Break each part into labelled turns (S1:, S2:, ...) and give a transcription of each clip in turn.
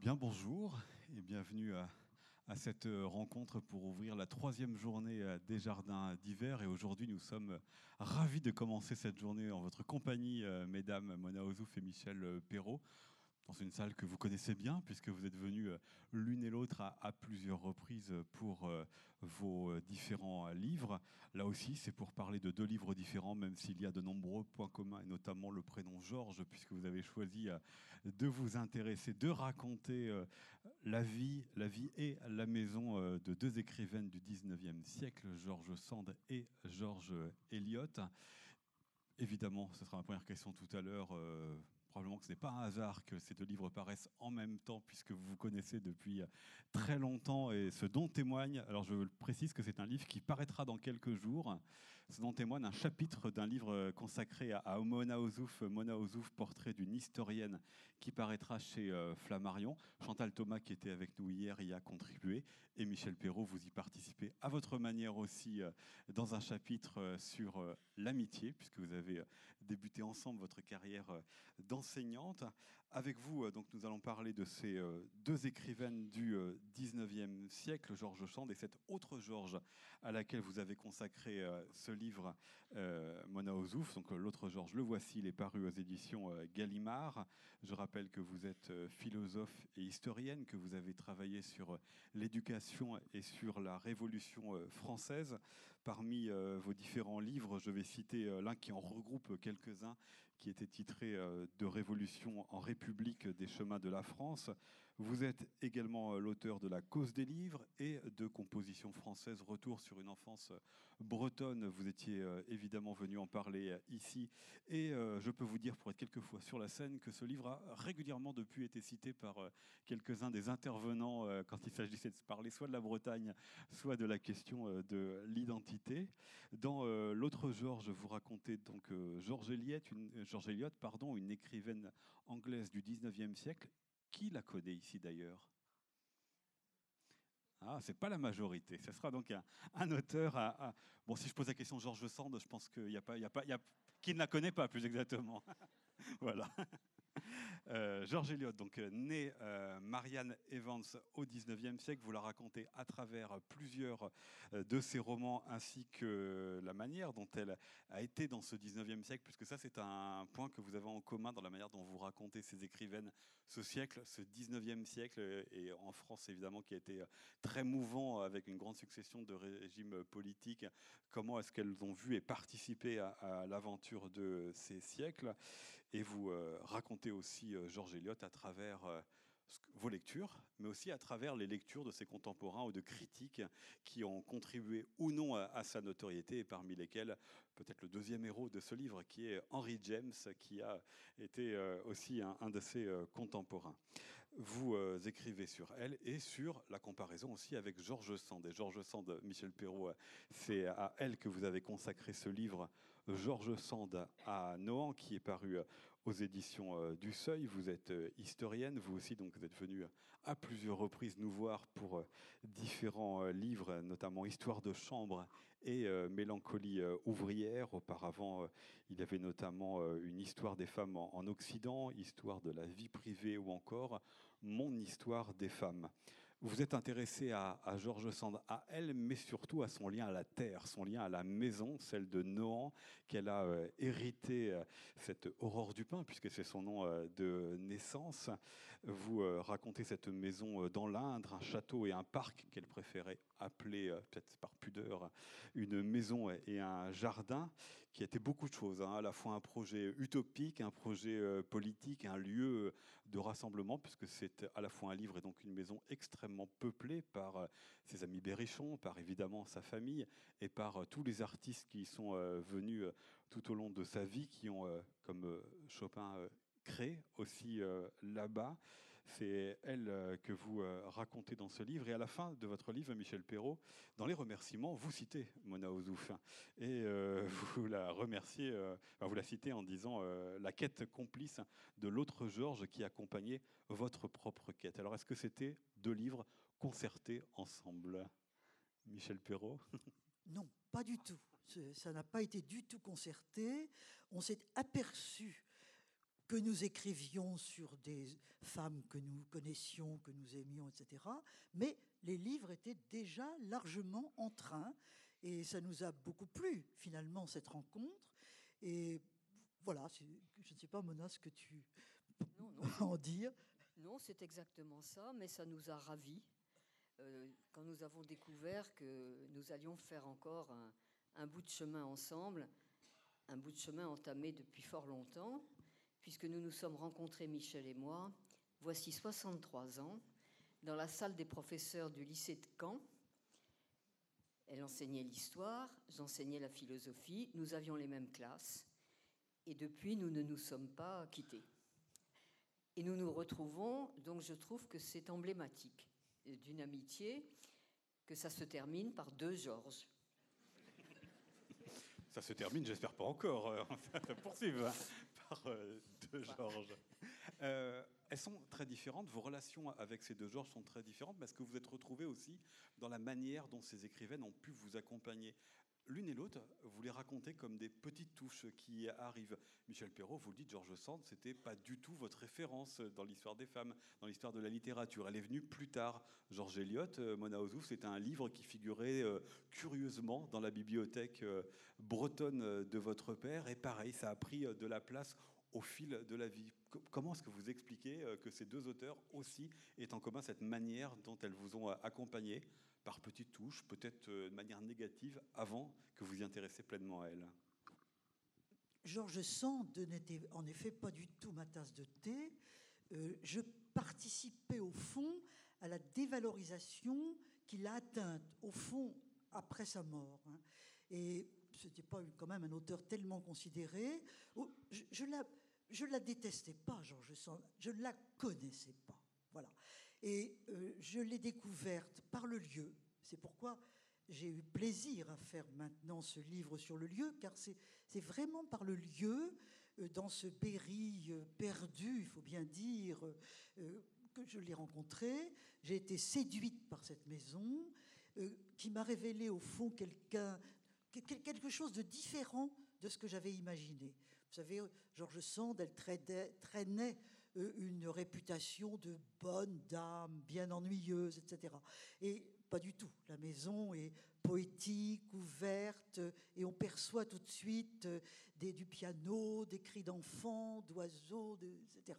S1: bien, bonjour et bienvenue à, cette rencontre pour ouvrir la troisième journée des jardins d'hiver. Et aujourd'hui, nous sommes ravis de commencer cette journée en votre compagnie, euh, mesdames Mona Ozouf et Michel Perrault dans une salle que vous connaissez bien, puisque vous êtes venus euh, l'une et l'autre à, plusieurs reprises pour euh, vos euh, différents livres. Là aussi, c'est pour parler de deux livres différents, même s'il y a de nombreux points communs, et notamment le prénom Georges, puisque vous avez choisi de vous intéresser, de raconter la vie, la vie et la maison de deux écrivaines du 19e siècle, Georges Sand et Georges Eliot. Évidemment, ce sera ma première question tout à l'heure probablement que ce n'est pas un hasard que ces deux livres paraissent en même temps, puisque vous vous connaissez depuis très longtemps, et ce dont témoigne, alors je précise que c'est un livre qui paraîtra dans quelques jours, ce dont témoigne un chapitre d'un livre consacré à Mona Ozouf, Mona Ozouf, portrait d'une historienne, qui paraîtra chez euh, Flammarion. Chantal Thomas, qui était avec nous hier, y a contribué, et Michel Perrault, vous y participez à votre manière aussi euh, dans un chapitre euh, sur l'amitié, puisque vous avez débuté ensemble votre carrière dans enseignante. Avec vous, euh, donc, nous allons parler de ces euh, deux écrivaines du 19e euh, siècle, Georges Sand et cette autre Georges à laquelle vous avez consacré ce livre, Mona Ozouf. Donc l'autre Georges, le voici, il est paru aux éditions Gallimard. Je rappelle que vous êtes philosophe et historienne, que vous avez travaillé sur l'éducation et sur la Révolution française. Parmi vos différents livres, je vais citer l'un qui en regroupe quelques-uns, qui était titré euh, De Révolution en République des chemins de la France. Vous êtes également euh, l'auteur de La cause des livres et de Composition française, Retour sur une enfance euh, bretonne. Vous étiez euh, évidemment venu en parler ici. Et je peux vous dire, pour être quelquefois sur la scène, que ce livre a régulièrement depuis été cité par quelques-uns des intervenants quand il s'agissait de parler soit de la Bretagne, soit de la question de l'identité. Dans l'autre Georges, vous racontez donc une, George Eliot, pardon, une écrivaine anglaise du 19e siècle qui la connaît ici d'ailleurs? Ah, c'est pas la majorité. Ce sera donc un, auteur à, Bon, si je pose la question Georges Sand, je pense qu'il n'y a pas, y a pas, y a... qui ne la connaît pas plus exactement. voilà. Euh, George Eliot, donc euh, né euh, Marianne Evans au 19e siècle, vous la racontez à travers plusieurs de ses romans ainsi que la manière dont elle a été dans ce 19e siècle, puisque ça c'est un point que vous avez en commun dans la manière dont vous racontez ces écrivaines, ce siècle, ce 19e siècle, et en France évidemment qui a été très mouvant avec une grande succession de régimes politiques, comment est-ce qu'elles ont vu et participé à l'aventure de ces siècles, et vous racontez aussi euh, Georges Eliot à travers euh, vos lectures, mais aussi à travers les lectures de ses contemporains ou de critiques qui ont contribué ou non à, sa notoriété, et parmi lesquels peut-être le deuxième héros de ce livre, qui est Henry James, qui a été euh, aussi un, de ses contemporains. Vous écrivez sur elle et sur la comparaison aussi avec Georges Sand. Et Georges Sand, Michel Perrault, c'est à elle que vous avez consacré ce livre, Georges Sand à Nohant, qui est paru aux éditions euh, du Seuil. Vous êtes euh, historienne, vous aussi, donc vous êtes venue à plusieurs reprises nous voir pour euh, différents livres, notamment Histoire de chambre et Mélancolie ouvrière. Auparavant, il y avait notamment une histoire des femmes en Occident, histoire de la vie privée ou encore Mon histoire des femmes. Vous êtes intéressé à, Georges Sand, à elle, mais surtout à son lien à la terre, son lien à la maison, celle de Nohant, qu'elle a euh, hérité, euh, cette aurore du pain, puisque c'est son nom euh, de naissance. Vous racontez cette maison dans l'Indre, un château et un parc qu'elle préférait appeler, peut-être par pudeur, une maison et un jardin, qui était beaucoup de choses, hein, à la fois un projet utopique, un projet politique, un lieu de rassemblement, puisque c'est à la fois un livre et donc une maison extrêmement peuplé par euh, ses amis Berrichon, par évidemment sa famille et par euh, tous les artistes qui sont euh, venus tout au long de sa vie, qui ont, comme Chopin, créé aussi là-bas. C'est elle que vous racontez dans ce livre. Et à la fin de votre livre, Michel Perrault, dans les remerciements, vous citez Mona Ozouf. Et vous la remerciez, vous la citez en disant la quête complice de l'autre Georges qui accompagnait votre propre quête. Alors, est-ce que c'était deux livres concertés ensemble. Michel Perrault?
S2: Non, pas du tout. Ça n'a pas été du tout concerté. On s'est aperçu que nous écrivions sur des femmes que nous connaissions, que nous aimions, etc. Mais les livres étaient déjà largement en train et ça nous a beaucoup plu finalement cette rencontre. Et voilà, je ne sais pas Mona ce que tu non, en dire.
S3: Non, c'est exactement ça, mais ça nous a ravis euh, quand nous avons découvert que nous allions faire encore un, bout de chemin ensemble, un bout de chemin entamé depuis fort longtemps, puisque nous nous sommes rencontrés, Michel et moi, voici 63 ans, dans la salle des professeurs du lycée de Caen. Elle enseignait l'histoire, j'enseignais la philosophie, nous avions les mêmes classes, et depuis, nous ne nous sommes pas quittés. Et nous nous retrouvons, donc je trouve que c'est emblématique d'une amitié que ça se termine par deux Georges.
S1: Ça se termine, j'espère pas encore. Euh, poursuivre euh, deux Georges. Euh, elles sont très différentes. Vos relations avec ces deux Georges sont très différentes parce que vous êtes retrouvés aussi dans la manière dont ces écrivaines ont pu vous accompagner l'une et l'autre, vous les racontez comme des petites touches qui arrivent. Michel Perrault, vous le dites, Georges Sand, c'était pas du tout votre référence dans l'histoire des femmes, dans l'histoire de la littérature. Elle est venue plus tard. Georges Eliot, euh, Mona Ozouf, c'était un livre qui figurait euh, curieusement dans la bibliothèque euh, bretonne de votre père. Et pareil, ça a pris de la place au fil de la vie. Comment est-ce que vous expliquez que ces deux auteurs aussi aient en commun cette manière dont elles vous ont accompagné par petites touches, peut-être euh, de manière négative, avant que vous y intéressiez pleinement à elle
S2: Georges Sand n'était en effet pas du tout ma tasse de thé. Euh, je participais au fond à la dévalorisation qu'il a atteinte, au fond, après sa mort. Hein. Et ce n'était pas quand même un auteur tellement considéré. Oh, je, ne la, je la détestais pas, Georges Sand. Je ne la connaissais pas. Voilà. Et euh, je l'ai découverte par le lieu. C'est pourquoi j'ai eu plaisir à faire maintenant ce livre sur le lieu, car c'est vraiment par le lieu, euh, dans ce Berry euh, perdu, il faut bien dire, que je l'ai rencontré. J'ai été séduite par cette maison, qui m'a révélé au fond quelqu'un, quelque chose de différent de ce que j'avais imaginé. Vous savez, Georges Sand, elle traînait une réputation de bonne dame, bien ennuyeuse, etc. Et pas du tout. La maison est poétique, ouverte, et on perçoit tout de suite euh, des, du piano, des cris d'enfants, d'oiseaux, etc.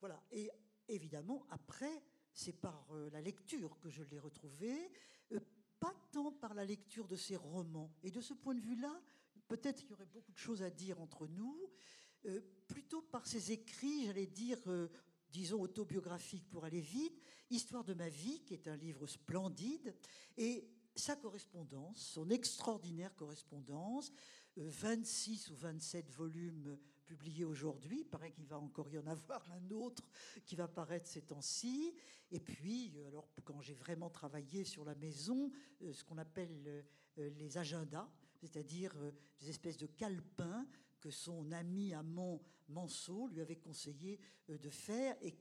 S2: Voilà. Et évidemment, après, c'est par euh, la lecture que je l'ai retrouvé, pas tant par la lecture de ses romans. Et de ce point de vue-là, peut-être qu'il y aurait beaucoup de choses à dire entre nous. Euh, plutôt par ses écrits, j'allais dire, euh, disons, autobiographiques pour aller vite, Histoire de ma vie, qui est un livre splendide, et sa correspondance, son extraordinaire correspondance, 26 euh, ou 27 volumes publiés aujourd'hui, il paraît qu'il va encore y en avoir un autre qui va paraître ces temps-ci, et puis, alors quand j'ai vraiment travaillé sur la maison, ce qu'on appelle les agendas, c'est-à-dire des espèces de calepins que son ami amant Manceau lui avait conseillé euh, de faire. Et,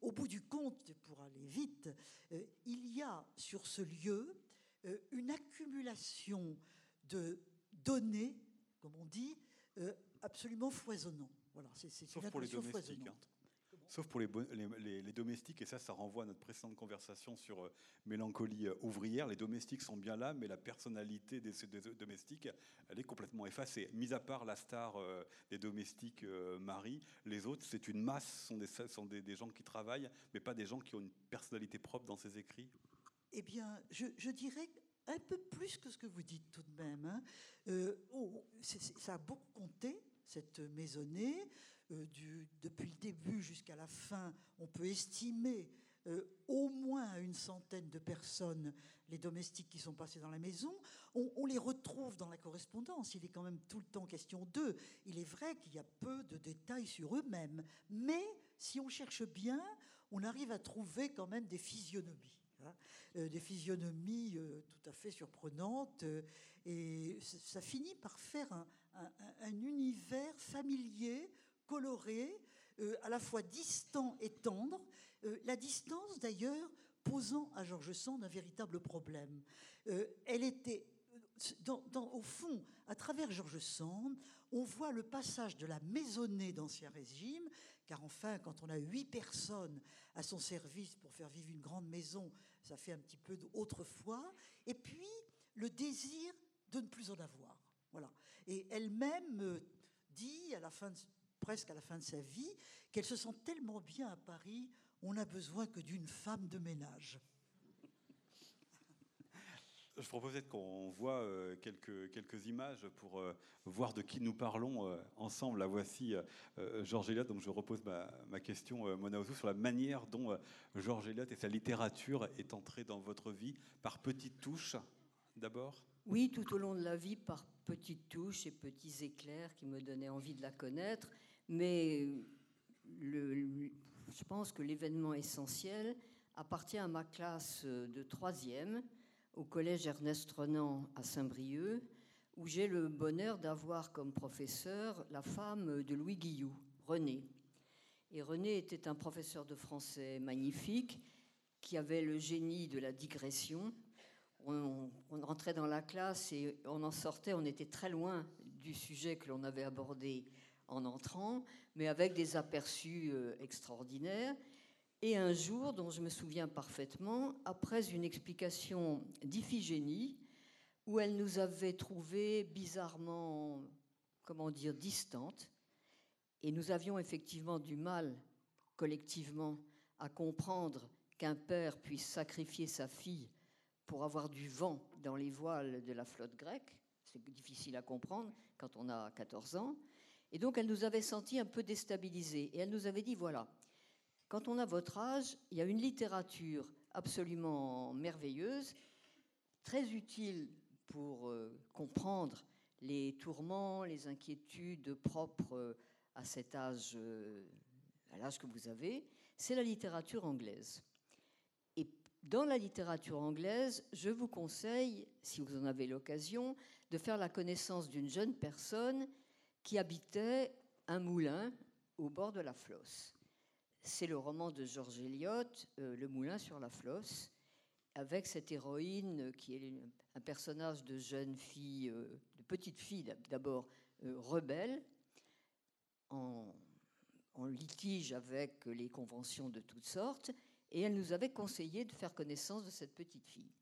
S2: au bout du compte, pour aller vite, euh, il y a sur ce lieu euh, une accumulation de données, comme on dit, absolument foisonnant.
S1: Voilà, c'est une pour les domestiques. Hein. Sauf pour les, domestiques, et ça, ça renvoie à notre précédente conversation sur euh, mélancolie euh, ouvrière. Les domestiques sont bien là, mais la personnalité des, domestiques, elle est complètement effacée. Mis à part la star euh, des domestiques, Marie, les autres, c'est une masse, sont, des, sont des, gens qui travaillent, mais pas des gens qui ont une personnalité propre dans ses écrits.
S2: Eh bien, je, dirais un peu plus que ce que vous dites tout de même. Hein. Oh, ça a beaucoup compté, cette maisonnée. Euh, depuis le début jusqu'à la fin, on peut estimer euh, au moins une centaine de personnes, les domestiques qui sont passés dans la maison. On, les retrouve dans la correspondance. Il est quand même tout le temps question d'eux. Il est vrai qu'il y a peu de détails sur eux-mêmes. Mais si on cherche bien, on arrive à trouver quand même des physionomies. Hein. Euh, des physionomies tout à fait surprenantes. et ça finit par faire un, un univers familier coloré, euh, à la fois distant et tendre. Euh, la distance, d'ailleurs, posant à Georges Sand un véritable problème. Euh, elle était au fond, à travers Georges Sand, on voit le passage de la maisonnée d'Ancien Régime, car enfin, quand on a huit personnes à son service pour faire vivre une grande maison, ça fait un petit peu d'autrefois, et puis le désir de ne plus en avoir. Voilà. Et elle-même dit, à la fin presque à la fin de sa vie, qu'elle se sent tellement bien à Paris, on n'a besoin que d'une femme de ménage.
S1: Je propose qu'on voit euh, quelques, quelques images pour euh, voir de qui nous parlons euh, ensemble. La voici Georges Eliot. Donc je repose ma, question, Mona Ozu, sur la manière dont Georges Eliot et sa littérature est entrée dans votre vie par petites touches d'abord?
S3: Oui, tout au long de la vie, par petites touches et petits éclairs qui me donnaient envie de la connaître. Mais je pense que l'événement essentiel appartient à ma classe de troisième au collège Ernest Renan à Saint-Brieuc, où j'ai le bonheur d'avoir comme professeur la femme de Louis Guillou, René. Et René était un professeur de français magnifique qui avait le génie de la digression. On, on rentrait dans la classe et on en sortait, on était très loin du sujet que l'on avait abordé en entrant, mais avec des aperçus euh, extraordinaires. Et un jour, dont je me souviens parfaitement, après une explication d'Iphigénie, où elle nous avait trouvés bizarrement, comment dire, distantes, et nous avions effectivement du mal, collectivement, à comprendre qu'un père puisse sacrifier sa fille pour avoir du vent dans les voiles de la flotte grecque. C'est difficile à comprendre quand on a 14 ans. Et donc elle nous avait senti un peu déstabilisés. Et elle nous avait dit, voilà, quand on a votre âge, il y a une littérature absolument merveilleuse, très utile pour euh, comprendre les tourments, les inquiétudes propres euh, à cet âge, euh, à l'âge que vous avez, c'est la littérature anglaise. Et dans la littérature anglaise, je vous conseille, si vous en avez l'occasion, de faire la connaissance d'une jeune personne qui habitait un moulin au bord de la Flosse. C'est le roman de George Eliot, euh, Le moulin sur la Flosse, avec cette héroïne qui est un personnage de jeune fille, euh, de petite fille d'abord, euh, rebelle, en, en, litige avec les conventions de toutes sortes, et elle nous avait conseillé de faire connaissance de cette petite fille.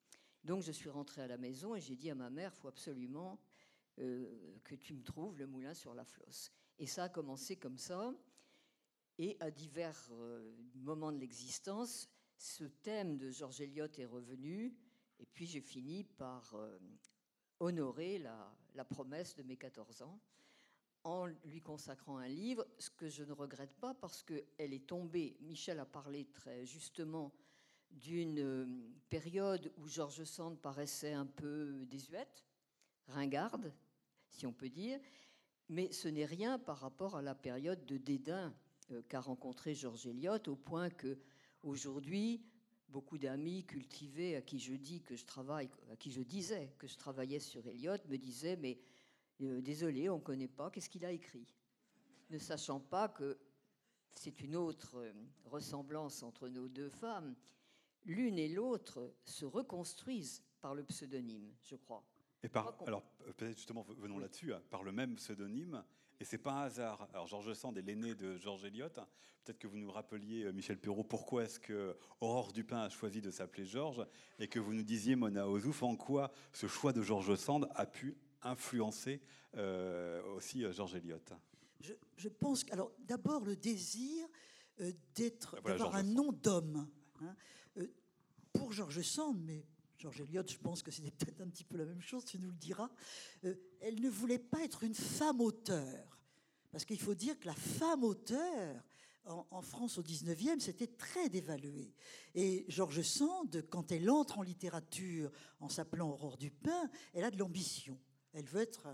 S3: Donc je suis rentrée à la maison et j'ai dit à ma mère, il faut absolument euh, que tu me trouves le moulin sur la flosse. Et ça a commencé comme ça. Et à divers euh, moments de l'existence, ce thème de Georges Eliot est revenu. Et puis j'ai fini par euh, honorer la, la, promesse de mes 14 ans en lui consacrant un livre, ce que je ne regrette pas parce qu'elle est tombée, Michel a parlé très justement d'une période où Georges Sand paraissait un peu désuète, ringarde, si on peut dire, mais ce n'est rien par rapport à la période de dédain euh, qu'a rencontré Georges Eliot, au point que aujourd'hui, beaucoup d'amis cultivés à qui je dis disais que je travaillais sur Eliot, me disaient mais euh, désolé, on ne connaît pas, qu'est-ce qu'il a écrit? Ne sachant pas que c'est une autre euh, ressemblance entre nos deux femmes. L'une et l'autre se reconstruisent par le pseudonyme, je crois.
S1: Et par, alors peut-être justement, venons là-dessus, hein, par le même pseudonyme, et c'est pas un hasard. Alors Georges Sand est l'aîné de Georges Eliot. Peut-être que vous nous rappeliez, euh, Michel Perrault, pourquoi est-ce que Aurore Dupin a choisi de s'appeler Georges, et que vous nous disiez, Mona Ozouf, en quoi ce choix de Georges Sand a pu influencer euh, aussi euh, Georges Eliot?
S2: Je, pense que, alors d'abord le désir d'être, d'avoir un nom d'homme. Hein. pour Georges Sand, mais Georges Eliot, je pense que c'était peut-être un petit peu la même chose, tu nous le diras. Euh, elle ne voulait pas être une femme auteur. Parce qu'il faut dire que la femme auteur, en, France au 19e, c'était très dévalué. Et Georges Sand, quand elle entre en littérature en s'appelant Aurore Dupin, elle a de l'ambition. Elle veut être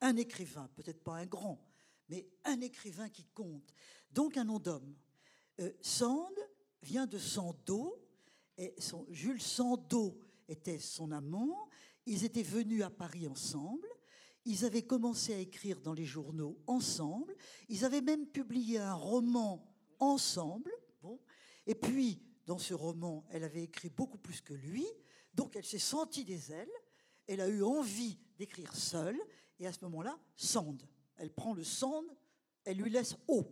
S2: un écrivain, peut-être pas un grand, mais un écrivain qui compte. Donc un nom d'homme. Euh, Sand vient de Sandeau, et son, Jules Sandeau était son amant. Ils étaient venus à Paris ensemble. Ils avaient commencé à écrire dans les journaux ensemble. Ils avaient même publié un roman ensemble. Bon. Et puis, dans ce roman, elle avait écrit beaucoup plus que lui. Donc, elle s'est sentie des ailes. elle a eu envie d'écrire seule, et à ce moment-là, Sand. Elle prend le Sand, elle lui laisse O.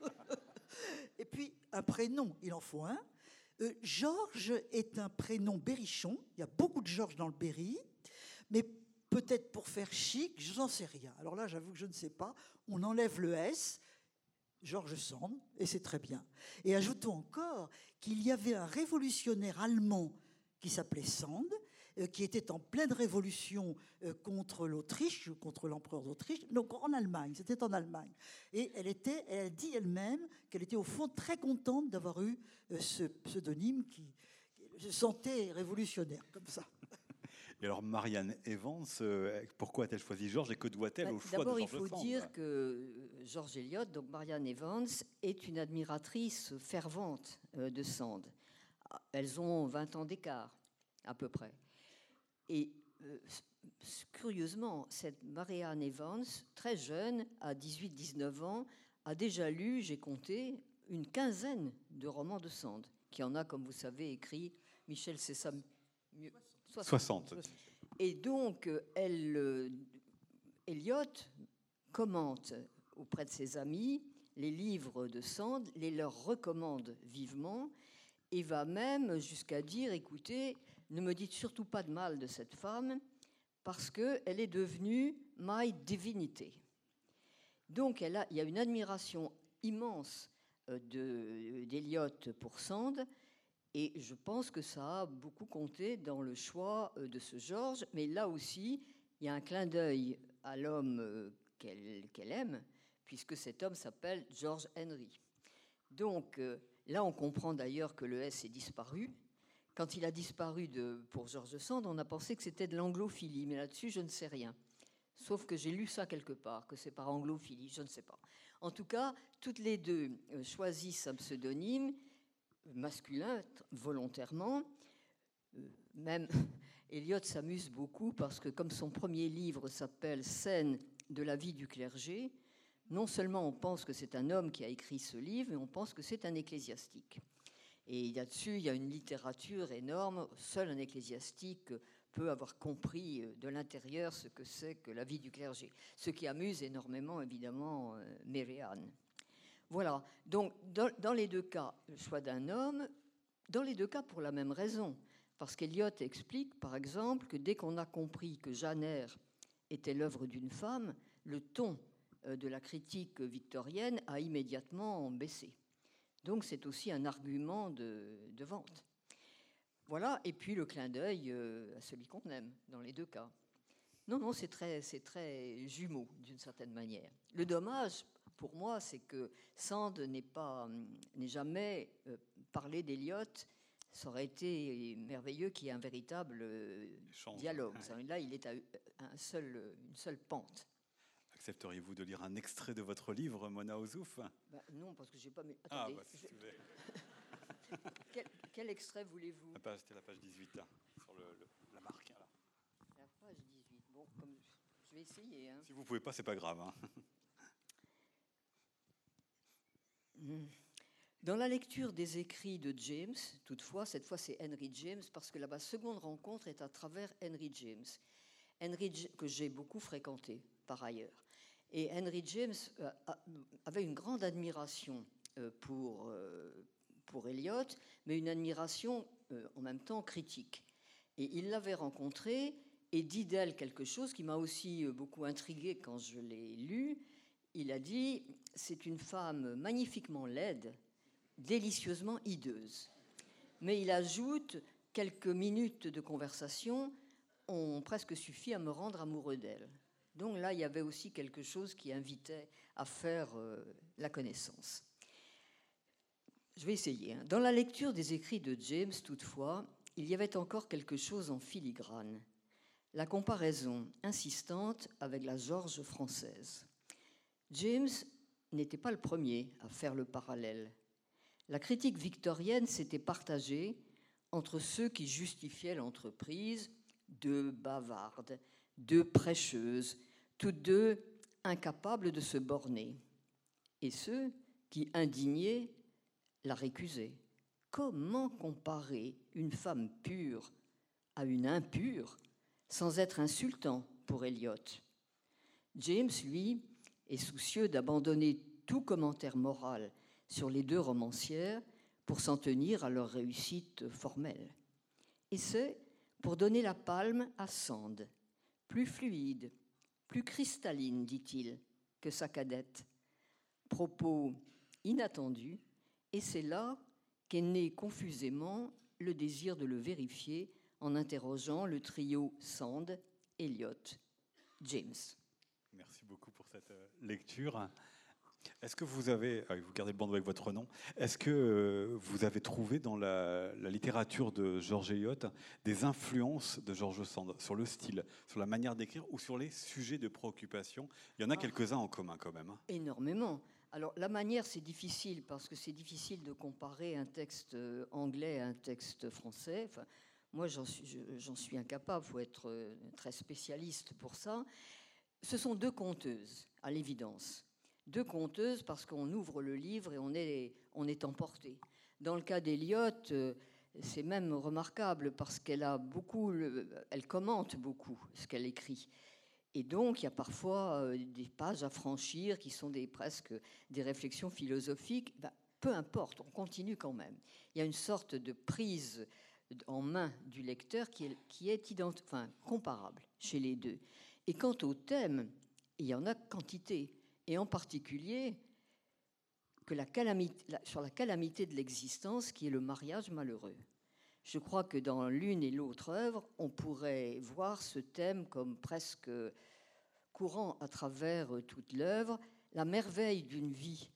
S2: et puis, un prénom, il en faut un. Euh, Georges est un prénom berrichon. Il y a beaucoup de Georges dans le Berry. Mais peut-être pour faire chic, je n'en sais rien. Alors là, j'avoue que je ne sais pas. On enlève le S, Georges Sand, et c'est très bien. Et ajoutons encore qu'il y avait un révolutionnaire allemand qui s'appelait Sand, qui était en pleine révolution euh, contre l'Autriche, contre l'empereur d'Autriche, donc en Allemagne, c'était en Allemagne. Et elle, était, elle a dit elle-même qu'elle était au fond très contente d'avoir eu euh, ce pseudonyme qui, se sentait révolutionnaire, comme ça.
S1: Et alors Marianne Evans, pourquoi a-t-elle choisi Georges et que doit-elle
S3: bah,
S1: au choix de
S3: D'abord, il faut dire que Georges Eliot, donc Marianne Evans, est une admiratrice fervente de Sand. Elles ont 20 ans d'écart, à peu près. Et euh, curieusement, cette Marianne Evans, très jeune, à 18-19 ans, a déjà lu, j'ai compté, une quinzaine de romans de Sand, qui en a, comme vous savez, écrit Michel Cessam.
S1: 60.
S3: Et donc, elle, euh, Eliot commente auprès de ses amis les livres de Sand, les leur recommande vivement, et va même jusqu'à dire, écoutez, ne me dites surtout pas de mal de cette femme, parce qu'elle est devenue my divinité. Donc elle a, il y a une admiration immense euh, d'Eliott pour Sand, et je pense que ça a beaucoup compté dans le choix euh, de ce Georges, mais là aussi, il y a un clin d'œil à l'homme euh, qu'elle aime, puisque cet homme s'appelle George Henry. Donc là, on comprend d'ailleurs que le S est disparu, quand il a disparu pour Georges Sand, on a pensé que c'était de l'anglophilie, mais là-dessus, je ne sais rien. Sauf que j'ai lu ça quelque part, que c'est par anglophilie, je ne sais pas. En tout cas, toutes les deux euh, choisissent un pseudonyme masculin volontairement. Euh, même Eliot s'amuse beaucoup parce que comme son premier livre s'appelle Scène de la vie du clergé, non seulement on pense que c'est un homme qui a écrit ce livre, mais on pense que c'est un ecclésiastique. Et là-dessus, il y a une littérature énorme. Seul un ecclésiastique peut avoir compris euh, de l'intérieur ce que c'est que la vie du clergé. Ce qui amuse énormément, évidemment, euh, Méréane. Voilà. Donc, dans, les deux cas, le choix d'un homme, dans les deux cas pour la même raison. Parce qu'Eliot explique, par exemple, que dès qu'on a compris que Jeanne était l'œuvre d'une femme, le ton euh, de la critique victorienne a immédiatement baissé. Donc c'est aussi un argument de, vente. Voilà, et puis le clin d'œil euh, à celui qu'on aime, dans les deux cas. Non, non, c'est très, c'est très jumeau, d'une certaine manière. Le dommage, pour moi, c'est que Sand n'est pas, n'est jamais euh, parlé d'Eliott. Ça aurait été merveilleux qu'il y ait un véritable euh, dialogue. Là, il est à un seul, une seule pente.
S1: Accepteriez-vous de lire un extrait de votre livre, Mona Ozouf
S3: bah, Non, parce que j'ai pas. Ah, bah, quel, extrait voulez-vous?
S1: C'était la page 18, là, sur le, la marque. Là.
S3: La page 18. Bon, comme je vais essayer. Hein.
S1: Si vous pouvez pas, c'est pas grave. Hein.
S3: Hmm. Dans la lecture des écrits de James, toutefois, cette fois c'est Henry James, parce que la seconde rencontre est à travers Henry James. Henry, que j'ai beaucoup fréquenté par ailleurs. Et Henry James euh, avait une grande admiration euh, pour, euh, pour Eliot, mais une admiration en même temps critique. Et il l'avait rencontrée et dit d'elle quelque chose qui m'a aussi beaucoup intrigué quand je l'ai lu. Il a dit C'est une femme magnifiquement laide, délicieusement hideuse. Mais il ajoute Quelques minutes de conversation ont presque suffi à me rendre amoureux d'elle. Donc là, il y avait aussi quelque chose qui invitait à faire euh, la connaissance. Je vais essayer. Hein. Dans la lecture des écrits de James, toutefois, il y avait encore quelque chose en filigrane. La comparaison insistante avec la George française. James n'était pas le premier à faire le parallèle. La critique victorienne s'était partagée entre ceux qui justifiaient l'entreprise de bavardes deux prêcheuses, toutes deux incapables de se borner, et ceux qui, indignés, la récusaient. Comment comparer une femme pure à une impure sans être insultant pour Eliot. James, lui, est soucieux d'abandonner tout commentaire moral sur les deux romancières pour s'en tenir à leur réussite formelle. Et c'est pour donner la palme à Sand, plus fluide, plus cristalline, dit-il, que sa cadette. Propos inattendus, et c'est là qu'est né confusément le désir de le vérifier en interrogeant le trio Sand, Elliot, James.
S1: Merci beaucoup pour cette euh, lecture. Est-ce que vous avez, ah vous gardez le bandeau avec votre nom, est-ce que euh, vous avez trouvé dans la, littérature de George Eliot des influences de George Sand sur le style, sur la manière d'écrire ou sur les sujets de préoccupation? Il y en a ah. quelques-uns en commun quand même. Hein.
S3: Énormément. Alors la manière, c'est difficile parce que c'est difficile de comparer un texte euh, anglais à un texte français. Enfin, moi, j'en suis, suis, incapable, il faut être euh, très spécialiste pour ça. Ce sont deux conteuses, à l'évidence. Deux conteuses parce qu'on ouvre le livre et on est, emporté. Dans le cas d'Eliot, euh, c'est même remarquable parce qu'elle a beaucoup, elle commente beaucoup ce qu'elle écrit. Et donc, il y a parfois euh, des pages à franchir qui sont presque des réflexions philosophiques. Ben, peu importe, on continue quand même. Il y a une sorte de prise en main du lecteur qui est, comparable chez les deux. Et quant au thème, il y en a quantité, et en particulier que sur la calamité de l'existence qui est le mariage malheureux. Je crois que dans l'une et l'autre œuvre, on pourrait voir ce thème comme presque courant à travers toute l'œuvre. La merveille d'une vie,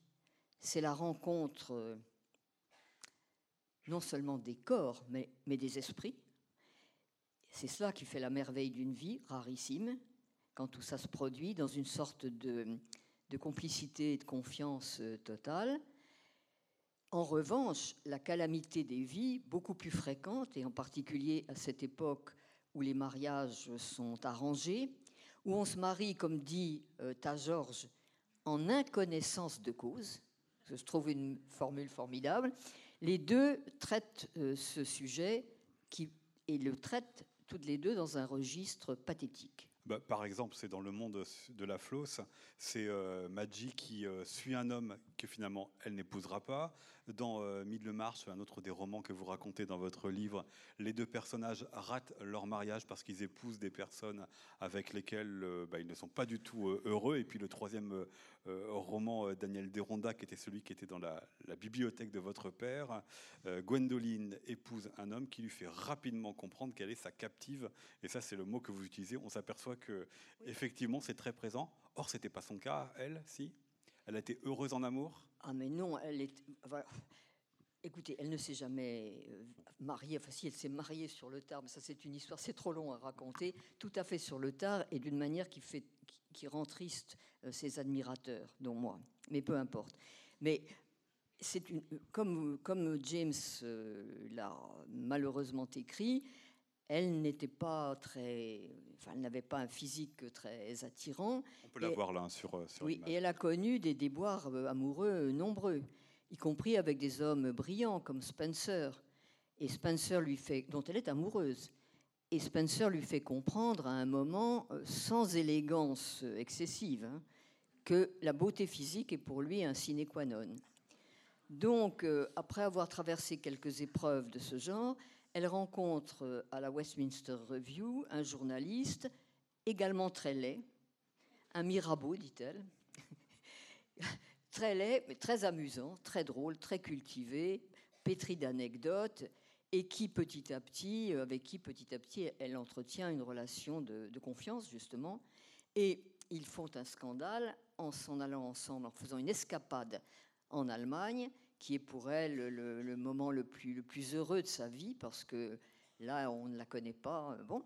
S3: c'est la rencontre euh, non seulement des corps, mais des esprits. C'est cela qui fait la merveille d'une vie, rarissime, quand tout ça se produit dans une sorte de, de complicité et de confiance euh, totale. En revanche, la calamité des vies, beaucoup plus fréquente, et en particulier à cette époque où les mariages sont arrangés, où on se marie, comme dit euh, Ta Georges, en inconnaissance de cause, je trouve une formule formidable, les deux traitent euh, ce sujet et le traitent toutes les deux dans un registre pathétique.
S1: Bah, par exemple, c'est dans le monde de la flosse, c'est euh, Maggie qui euh, suit un homme que finalement elle n'épousera pas. Dans euh, Mille Marche, un autre des romans que vous racontez dans votre livre, les deux personnages ratent leur mariage parce qu'ils épousent des personnes avec lesquelles bah, ils ne sont pas du tout heureux. Et puis le troisième roman, Daniel Deronda, qui était celui qui était dans la, la bibliothèque de votre père, Gwendoline épouse un homme qui lui fait rapidement comprendre qu'elle est sa captive. Et ça, c'est le mot que vous utilisez. On s'aperçoit que effectivement, c'est très présent. Or, c'était pas son cas, elle, si? Elle a été heureuse en amour?
S3: Ah, mais non, elle est. Écoutez, elle ne s'est jamais euh, mariée. Enfin, si elle s'est mariée sur le tard, mais ça, c'est une histoire, c'est trop long à raconter. Tout à fait sur le tard et d'une manière qui, fait, qui, rend triste euh, ses admirateurs, dont moi. Mais peu importe. Mais c'est une, comme, comme James euh, l'a malheureusement écrit, elle n'était pas très, enfin, elle n'avait pas un physique très attirant.
S1: On peut la voir là sur. Euh, sur
S3: oui, et elle a connu des déboires euh, amoureux nombreux, y compris avec des hommes brillants comme Spencer. Et Spencer lui fait, dont elle est amoureuse. Et Spencer lui fait comprendre à un moment, euh, sans élégance excessive, hein, que la beauté physique est pour lui un sine qua non. Donc, après avoir traversé quelques épreuves de ce genre, elle rencontre euh, à la Westminster Review un journaliste également très laid, un Mirabeau, dit-elle, très laid, mais très amusant, très drôle, très cultivé, pétri d'anecdotes, et qui petit à petit, euh, avec qui petit à petit elle entretient une relation de, de confiance justement, et ils font un scandale en s'en allant ensemble, en faisant une escapade en Allemagne, qui est pour elle le, moment le plus, heureux de sa vie, parce que là, on ne la connaît pas. Bon,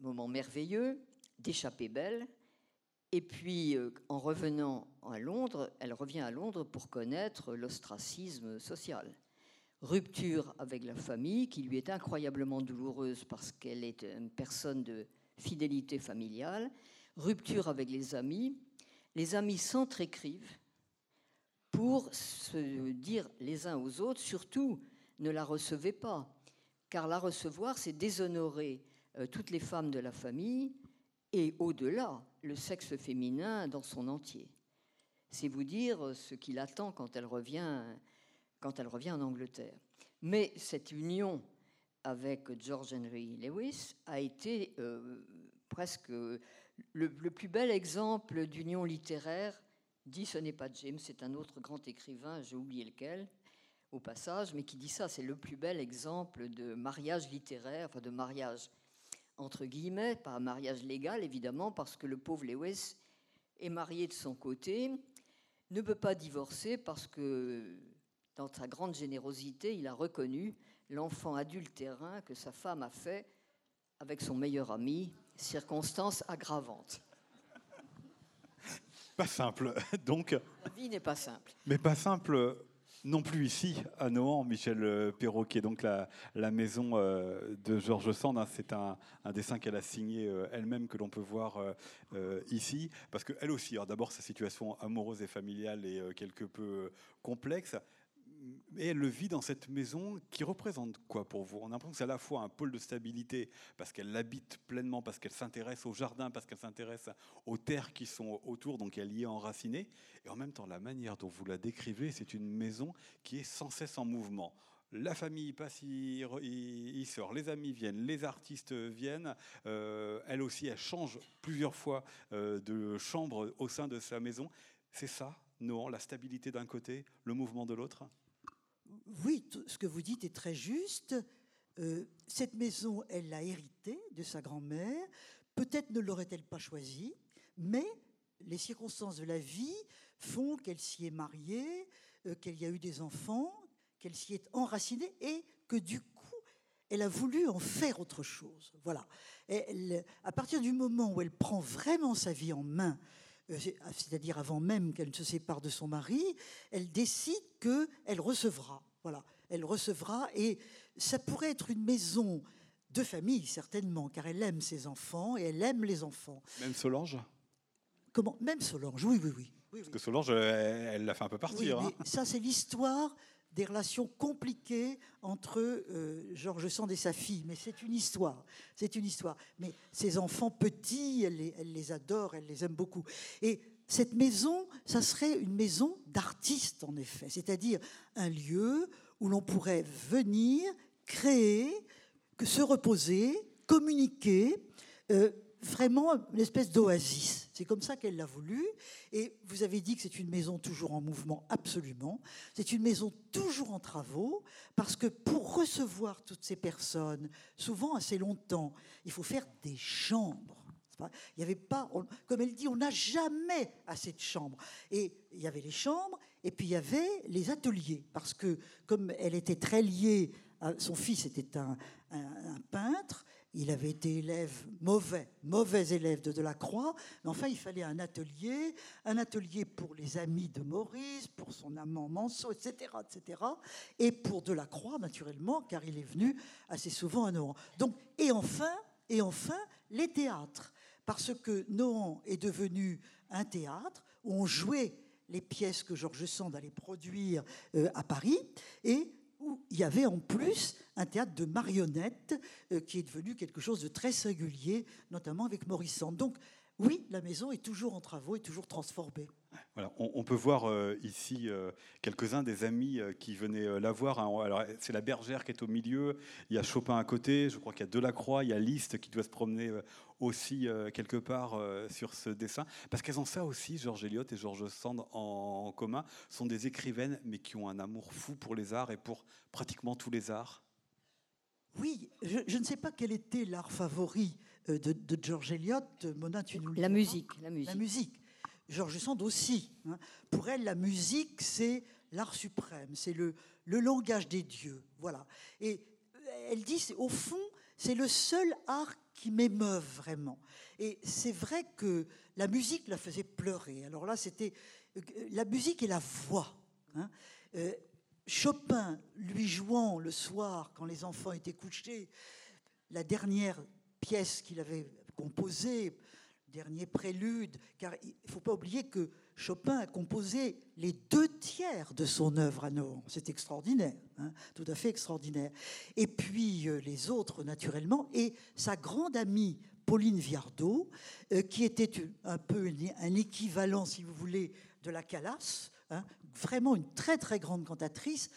S3: moment merveilleux, d'échapper belle. Et puis, euh, en revenant à Londres, elle revient à Londres pour connaître l'ostracisme social. Rupture avec la famille, qui lui est incroyablement douloureuse parce qu'elle est une personne de fidélité familiale. Rupture avec les amis. Les amis s'entre-écrivent pour se dire les uns aux autres, surtout ne la recevez pas, car la recevoir, c'est déshonorer euh, toutes les femmes de la famille et au-delà, le sexe féminin dans son entier. C'est vous dire ce qu'il attend quand elle revient, quand elle revient en Angleterre. Mais cette union avec George Henry Lewis a été euh, presque le, le, plus bel exemple d'union littéraire. Dit ce n'est pas James, c'est un autre grand écrivain, j'ai oublié lequel au passage, mais qui dit ça, c'est le plus bel exemple de mariage littéraire, enfin de mariage entre guillemets, pas un mariage légal évidemment, parce que le pauvre Lewis est marié de son côté, ne peut pas divorcer parce que dans sa grande générosité, il a reconnu l'enfant adultérin que sa femme a fait avec son meilleur ami, circonstance aggravante.
S1: Pas simple, donc.
S3: La vie n'est pas simple.
S1: Mais pas simple non plus ici, à Nohant, Michel euh, Perrault, qui est donc la, maison euh, de Georges Sand. Hein. C'est un, dessin qu'elle a signé euh, elle-même, que l'on peut voir ici. Parce qu'elle aussi, d'abord, sa situation amoureuse et familiale est quelque peu complexe et elle le vit dans cette maison qui représente quoi pour vous? On a l'impression que c'est à la fois un pôle de stabilité parce qu'elle l'habite pleinement, parce qu'elle s'intéresse au jardin, parce qu'elle s'intéresse aux terres qui sont autour, donc elle y est enracinée. Et en même temps, la manière dont vous la décrivez, c'est une maison qui est sans cesse en mouvement. La famille passe, il, sort, les amis viennent, les artistes viennent. Euh, elle aussi, elle change plusieurs fois euh, de chambre au sein de sa maison. C'est ça, Nohan, la stabilité d'un côté, le mouvement de l'autre?
S2: Oui, ce que vous dites est très juste. Euh, cette maison, elle l'a héritée de sa grand-mère. Peut-être ne l'aurait-elle pas choisie, mais les circonstances de la vie font qu'elle s'y est mariée, euh, qu'elle y a eu des enfants, qu'elle s'y est enracinée et que du coup, elle a voulu en faire autre chose. Voilà. à partir du moment où elle prend vraiment sa vie en main, c'est-à-dire avant même qu'elle ne se sépare de son mari, elle décide qu'elle recevra. Voilà, elle recevra et ça pourrait être une maison de famille, certainement, car elle aime ses enfants et elle aime les enfants.
S1: Même Solange?
S2: Comment? Même Solange, oui, oui, oui.
S1: Parce que Solange, elle l'a fait un peu partir.
S2: Hein. Ça, c'est l'histoire des relations compliquées entre euh, Georges Sand et sa fille. Mais c'est une histoire. C'est une histoire. Mais ses enfants petits, elle les, adore, elle les aime beaucoup. Et cette maison, ça serait une maison d'artistes, en effet, c'est-à-dire un lieu où l'on pourrait venir, créer, se reposer, communiquer, euh, vraiment une espèce d'oasis. C'est comme ça qu'elle l'a voulu. Et vous avez dit que c'est une maison toujours en mouvement, absolument. C'est une maison toujours en travaux, parce que pour recevoir toutes ces personnes, souvent assez longtemps, il faut faire des chambres. Il y avait pas, comme elle dit, on n'a jamais assez de chambres. Et il y avait les chambres, et puis il y avait les ateliers, parce que comme elle était très liée, son fils était un, peintre, il avait été élève mauvais, mauvais élève de Delacroix, mais enfin il fallait un atelier, un atelier pour les amis de Maurice, pour son amant Manceau, etc., etc., et pour Delacroix naturellement, car il est venu assez souvent à Nohant. Donc, et enfin, et enfin, les théâtres parce que Nohant est devenu un théâtre où on jouait les pièces que Georges Sand allait produire euh, à Paris et où il y avait en plus un théâtre de marionnettes euh, qui est devenu quelque chose de très singulier, notamment avec Sand. Donc oui, la maison est toujours en travaux et toujours transformée.
S1: Voilà, on, peut voir euh, ici euh, quelques-uns des amis qui venaient la voir. Alors, c'est la bergère qui est au milieu, il y a Chopin à côté, je crois qu'il y a Delacroix, il y a Liszt qui doit se promener aussi quelque part sur ce dessin. Parce qu'elles ont ça aussi, Georges Eliot et Georges Sand en, en, commun, sont des écrivaines, mais qui ont un amour fou pour les arts et pour pratiquement tous les arts.
S2: Oui, je, ne sais pas quel était l'art favori de, de George Eliot. Mona, tu nous
S3: la musique, la musique.
S2: La musique. Georges Sand aussi. Hein. Pour elle, la musique, c'est l'art suprême, c'est le, le langage des dieux. Voilà. Et elle dit, au fond, c'est le seul art qui m'émeuve vraiment. Et c'est vrai que la musique la faisait pleurer. Alors là, c'était euh, la musique et la voix. Hein. Euh, Chopin lui jouant le soir, quand les enfants étaient couchés, la dernière pièce qu'il avait composée, dernier prélude, car il ne faut pas oublier que Chopin a composé les deux tiers de son œuvre à Nohant. C'est extraordinaire, hein, tout à fait extraordinaire. Et puis euh, les autres, naturellement, et sa grande amie Pauline Viardot, euh, qui était un peu un équivalent, si vous voulez, de la Calas, hein, vraiment une très très grande cantatrice.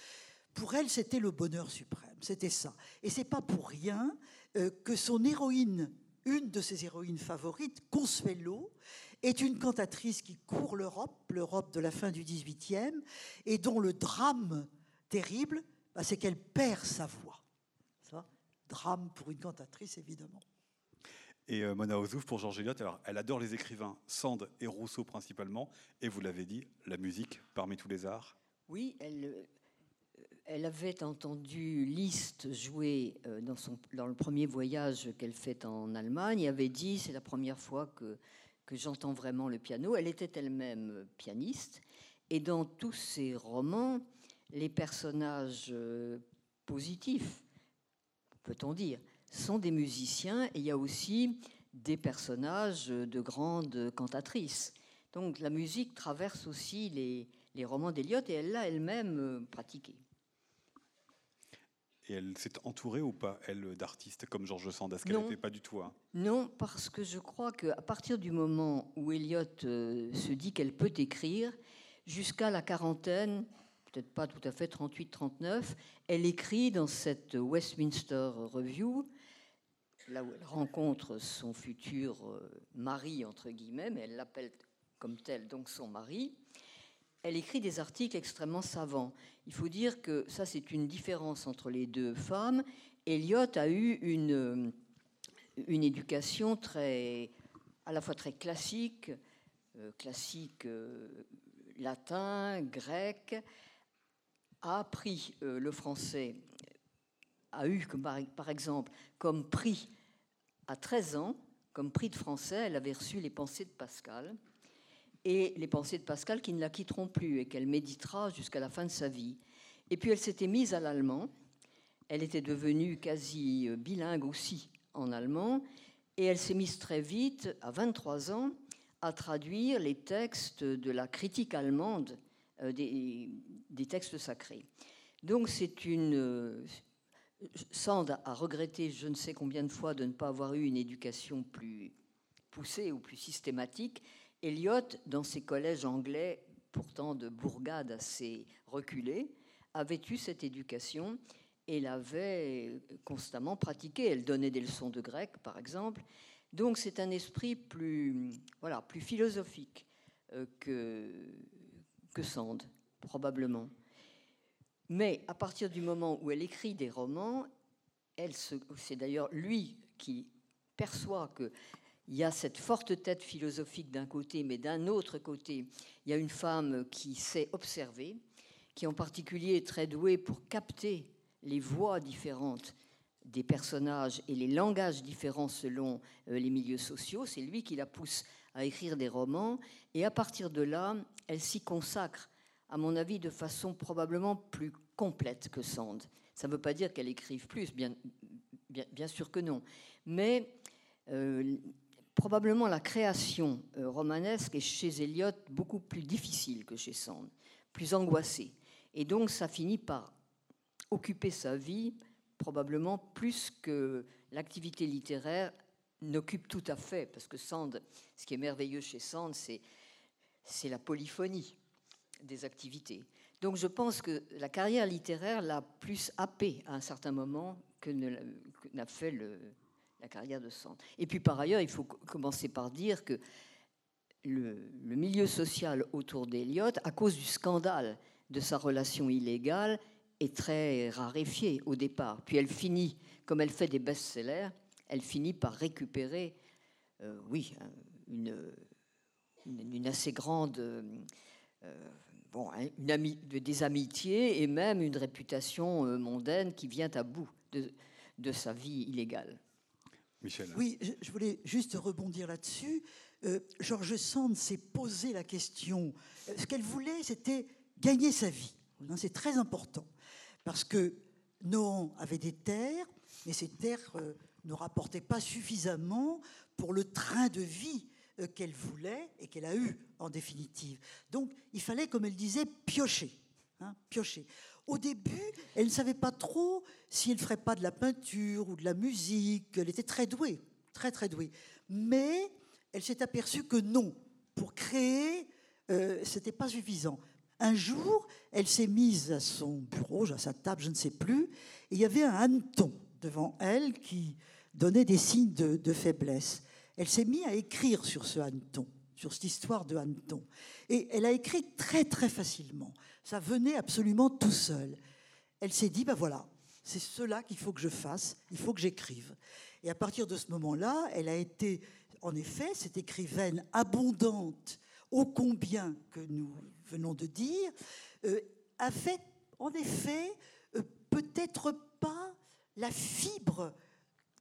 S2: Pour elle, c'était le bonheur suprême, c'était ça. Et c'est pas pour rien euh, que son héroïne une de ses héroïnes favorites, Consuelo, est une cantatrice qui court l'Europe, l'Europe de la fin du XVIIIe, et dont le drame terrible, bah, c'est qu'elle perd sa voix. Ça, drame pour une cantatrice, évidemment.
S1: Et euh, Mona Ozouf, pour Georges Eliot, alors, elle adore les écrivains, Sand et Rousseau principalement, et vous l'avez dit, la musique parmi tous les arts.
S3: Oui, elle, elle avait entendu Liszt jouer euh, dans, le premier voyage qu'elle fait en Allemagne et avait dit c'est la première fois que, j'entends vraiment le piano. Elle était elle-même pianiste et dans tous ses romans, les personnages euh, positifs, peut-on dire, sont des musiciens et il y a aussi des personnages de grandes cantatrices. Donc la musique traverse aussi les, les romans d'Eliott et elle l'a elle-même euh, pratiquée.
S1: Et elle s'est entourée ou pas, elle, d'artistes comme Georges Sand Est-ce qu'elle n'était pas du tout hein?
S3: Non, parce que je crois qu'à partir du moment où Eliot euh, se dit qu'elle peut écrire, jusqu'à la quarantaine, peut-être pas tout à fait 38-39, elle écrit dans cette Westminster Review, là où elle rencontre son futur euh, mari, entre guillemets, mais elle l'appelle comme tel, donc son mari elle écrit des articles extrêmement savants. Il faut dire que ça, c'est une différence entre les deux femmes. Eliot a eu une, une éducation très, à la fois très classique, euh, classique euh, latin, grec, a appris euh, le français, a eu, par, exemple, comme prix à 13 ans, comme prix de français, elle avait reçu les pensées de Pascal et les pensées de Pascal qui ne la quitteront plus et qu'elle méditera jusqu'à la fin de sa vie. Et puis elle s'était mise à l'allemand. Elle était devenue quasi euh, bilingue aussi en allemand. Et elle s'est mise très vite, à 23 ans, à traduire les textes de la critique allemande euh, des, textes sacrés. Donc c'est une... Sand a regretté je ne sais combien de fois de ne pas avoir eu une éducation plus poussée ou plus systématique, Eliot, dans ses collèges anglais, pourtant de bourgade assez reculée, avait eu cette éducation et l'avait constamment pratiquée. Elle donnait des leçons de grec, par exemple. Donc c'est un esprit plus, voilà, plus philosophique euh, que, que Sand, probablement. Mais à partir du moment où elle écrit des romans, c'est d'ailleurs lui qui perçoit que il y a cette forte tête philosophique d'un côté, mais d'un autre côté, il y a une femme qui sait observer, qui en particulier est très douée pour capter les voix différentes des personnages et les langages différents selon euh, les milieux sociaux. C'est lui qui la pousse à écrire des romans. Et à partir de là, elle s'y consacre, à mon avis, de façon probablement plus complète que Sand. Ça ne veut pas dire qu'elle écrive plus, bien, sûr que non. Mais euh, probablement la création euh, romanesque est chez Eliot beaucoup plus difficile que chez Sand, plus angoissée. Et donc ça finit par occuper sa vie probablement plus que l'activité littéraire n'occupe tout à fait, parce que Sand, ce qui est merveilleux chez Sand, c'est la polyphonie des activités. Donc je pense que la carrière littéraire l'a plus happé à un certain moment que n'a fait la carrière de Sand. Et puis par ailleurs, il faut commencer par dire que le, milieu social autour d'Eliott, à cause du scandale de sa relation illégale, est très raréfié au départ. Puis elle finit, comme elle fait des best-sellers, elle finit par récupérer, euh, oui, une, une, assez grande, euh, bon, une des amitiés et même une réputation euh, mondaine qui vient à bout de, de sa vie illégale.
S2: Oui, je voulais juste rebondir là-dessus. Euh, Georges Sand s'est posé la question. Euh, ce qu'elle voulait, c'était gagner sa vie. C'est très important. Parce que Nohant avait des terres, mais ces terres euh, ne rapportaient pas suffisamment pour le train de vie euh, qu'elle voulait et qu'elle a eu en définitive. Donc il fallait, comme elle disait, piocher. Hein, piocher. Au début, elle ne savait pas trop si elle ne ferait pas de la peinture ou de la musique. Elle était très douée, très très douée. Mais elle s'est aperçue que non, pour créer, euh, ce n'était pas suffisant. Un jour, elle s'est mise à son bureau, à sa table, je ne sais plus, et il y avait un hanneton devant elle qui donnait des signes de, faiblesse. Elle s'est mise à écrire sur ce hanneton, sur cette histoire de hanneton. Et elle a écrit très très facilement. Ça venait absolument tout seul. Elle s'est dit, ben voilà, c'est cela qu'il faut que je fasse, il faut que j'écrive. Et à partir de ce moment-là, elle a été, en effet, cette écrivaine abondante, ô combien que nous venons de dire, euh, a fait, en effet, euh, peut-être pas la fibre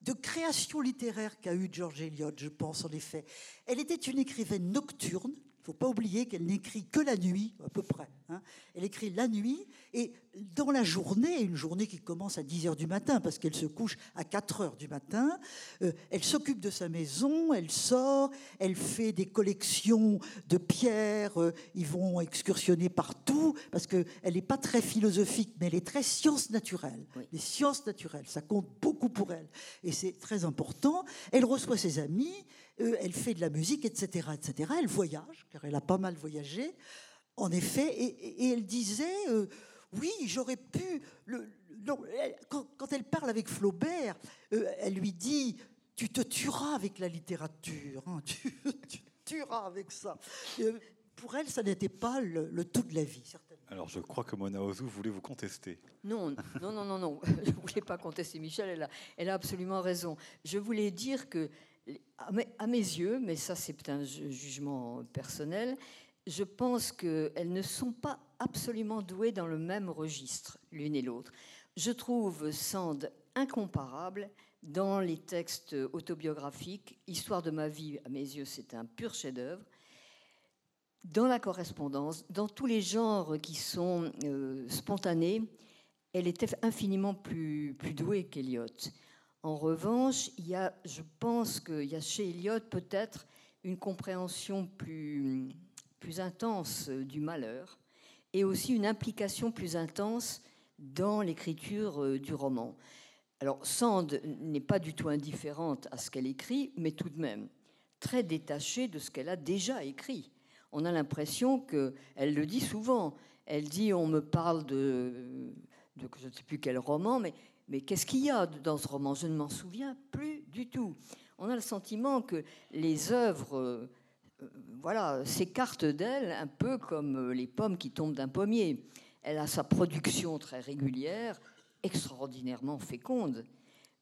S2: de création littéraire qu'a eu George Eliot, je pense en effet. Elle était une écrivaine nocturne, il ne faut pas oublier qu'elle n'écrit que la nuit, à peu près. Hein. Elle écrit la nuit et dans la journée, une journée qui commence à 10 heures du matin, parce qu'elle se couche à 4 heures du matin, euh, elle s'occupe de sa maison, elle sort, elle fait des collections de pierres, euh, ils vont excursionner partout, parce qu'elle n'est pas très philosophique, mais elle est très science naturelle. Les sciences naturelles, ça compte beaucoup pour elle. Et c'est très important. Elle reçoit ses amis, elle fait de la musique, etc., etc. Elle voyage, car elle a pas mal voyagé, en effet, et, elle disait, euh, oui, j'aurais pu... Le, quand, elle parle avec Flaubert, euh, elle lui dit, tu te tueras avec la littérature, hein, tu, te tueras avec ça. pour elle, ça n'était pas le, tout de la vie, certainement.
S1: Alors, je crois que Mona Ozu voulait vous contester.
S3: Non, non, non, non, non. Je ne voulais pas contester Michel, elle a, elle a absolument raison. Je voulais dire que à mes yeux, mais ça c'est un jugement personnel, je pense qu'elles ne sont pas absolument douées dans le même registre, l'une et l'autre. Je trouve Sand incomparable dans les textes autobiographiques. Histoire de ma vie, à mes yeux, c'est un pur chef-d'œuvre. Dans la correspondance, dans tous les genres qui sont euh, spontanés, elle était infiniment plus, plus douée qu'Eliot. En revanche, il y a, je pense qu'il y a chez Eliot peut-être une compréhension plus, plus intense du malheur et aussi une implication plus intense dans l'écriture euh, du roman. Alors, Sand n'est pas du tout indifférente à ce qu'elle écrit, mais tout de même très détachée de ce qu'elle a déjà écrit. On a l'impression qu'elle le dit souvent. Elle dit on me parle de, de je ne sais plus quel roman, mais mais qu'est-ce qu'il y a dans ce roman? Je ne m'en souviens plus du tout. On a le sentiment que les œuvres euh, voilà, s'écartent d'elle un peu comme euh, les pommes qui tombent d'un pommier. Elle a sa production très régulière, extraordinairement féconde.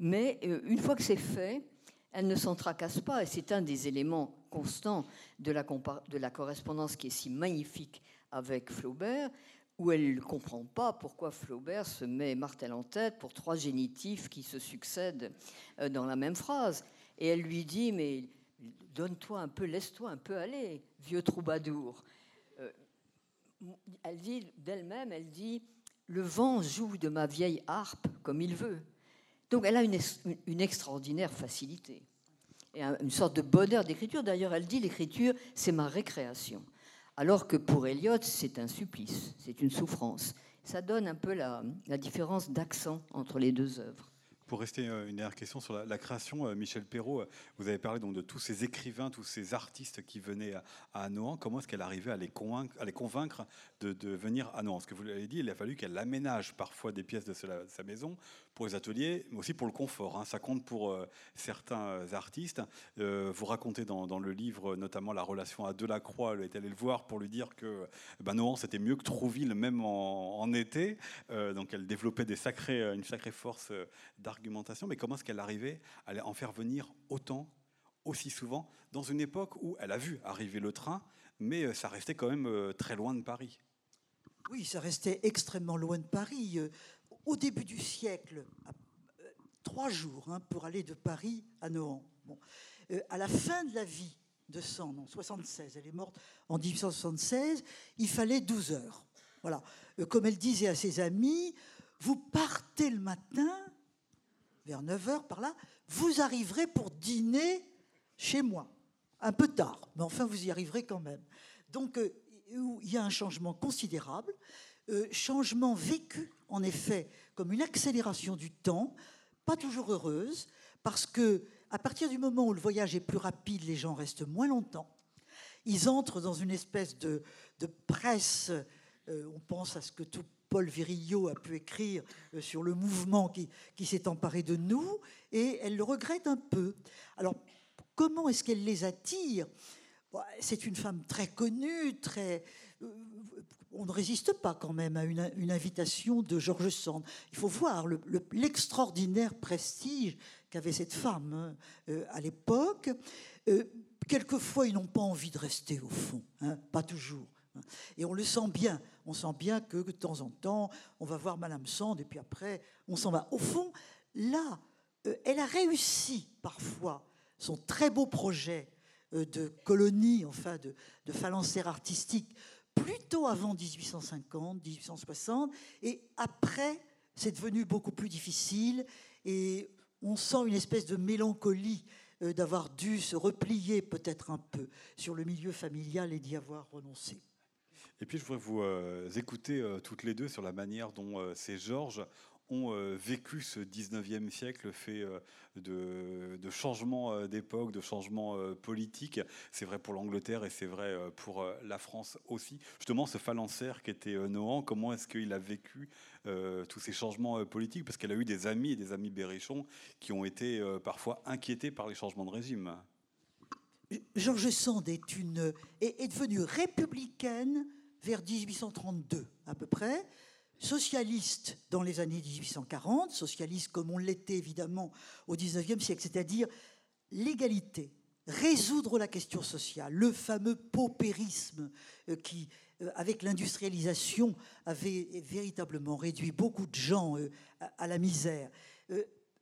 S3: Mais euh, une fois que c'est fait, elle ne s'en tracasse pas. Et c'est un des éléments constants de la, de la correspondance qui est si magnifique avec Flaubert, où elle ne comprend pas pourquoi Flaubert se met Martel en tête pour trois génitifs qui se succèdent euh, dans la même phrase. Et elle lui dit, mais donne-toi un peu, laisse-toi un peu aller, vieux troubadour. Euh, elle dit d'elle-même, elle dit, le vent joue de ma vieille harpe comme il veut. Donc elle a une, une extraordinaire facilité et une sorte de bonheur d'écriture. D'ailleurs, elle dit, l'écriture, c'est ma récréation. Alors que pour Eliot, c'est un supplice, c'est une souffrance. Ça donne un peu la, différence d'accent entre les deux œuvres.
S1: Pour rester euh, une dernière question sur la, création, euh, Michel Perrault, euh, vous avez parlé donc de tous ces écrivains, tous ces artistes qui venaient à, à Nohant. Comment est-ce qu'elle arrivait à les convaincre, de, venir à Nohant Ce que vous l'avez dit, il a fallu qu'elle aménage parfois des pièces de sa maison pour les ateliers, mais aussi pour le confort. Hein. Ça compte pour euh, certains euh, artistes. Euh, vous racontez dans, le livre notamment la relation à Delacroix. Elle est allée le voir pour lui dire que ben, Nohant, c'était mieux que Trouville, même en, été. donc elle développait une sacrée force d'argumentation. Mais comment est-ce qu'elle arrivait à en faire venir autant, aussi souvent, dans une époque où elle a vu arriver le train, mais ça restait quand même très loin de Paris?
S2: Oui, ça restait extrêmement loin de Paris au début du siècle, euh, trois jours hein, pour aller de Paris à Nohant. Euh, à la fin de la vie de Sand, en 76, elle est morte en 1876, il fallait 12 heures. Voilà. Euh, comme elle disait à ses amis, vous partez le matin, vers 9 heures par là, vous arriverez pour dîner chez moi. un peu tard, mais enfin vous y arriverez quand même. Donc il y a un changement considérable, changement vécu en effet comme une accélération du temps, pas toujours heureuse, parce que à partir du moment où le voyage est plus rapide, les gens restent moins longtemps. Ils entrent dans une espèce de, presse. Euh, on pense à ce que tout Paul Virillo a pu écrire sur le mouvement qui, qui s'est emparé de nous, et elle le regrette un peu. Alors, comment est-ce qu'elle les attire? C'est une femme très connue, très. Euh, on ne résiste pas quand même à une, invitation de Georges Sand. Il faut voir l'extraordinaire prestige qu'avait cette femme hein, euh, à l'époque. Euh, quelquefois, ils n'ont pas envie de rester au fond, hein, pas toujours. Hein. Et on le sent bien. On sent bien que de temps en temps, on va voir Madame Sand et puis après, on s'en va. Au fond, là, elle a réussi parfois son très beau projet euh, de colonies, enfin de, de artistiques, plutôt avant 1850, 1860, et après, c'est devenu beaucoup plus difficile, et on sent une espèce de mélancolie euh, d'avoir dû se replier peut-être un peu sur le milieu familial et d'y avoir renoncé.
S1: Et puis je voudrais vous euh, écouter toutes les deux sur la manière dont ces Georges ont euh, vécu ce 19e siècle fait euh, de, changements euh, d'époque, de changements politiques. C'est vrai pour l'Angleterre et c'est vrai pour la France aussi. Justement, ce phalanxère qui était comment est-ce qu'il a vécu tous ces changements politiques? Parce qu'elle a eu des amis et des amis berrichons qui ont été parfois inquiétés par les changements de régime.
S2: Georges Sand est devenue républicaine vers 1832 à peu près socialiste dans les années 1840, socialiste comme on l'était évidemment au 19e siècle, c'est-à-dire l'égalité, résoudre la question sociale, le fameux paupérisme euh, qui, euh, avec l'industrialisation, avait véritablement réduit beaucoup de gens euh, à la misère.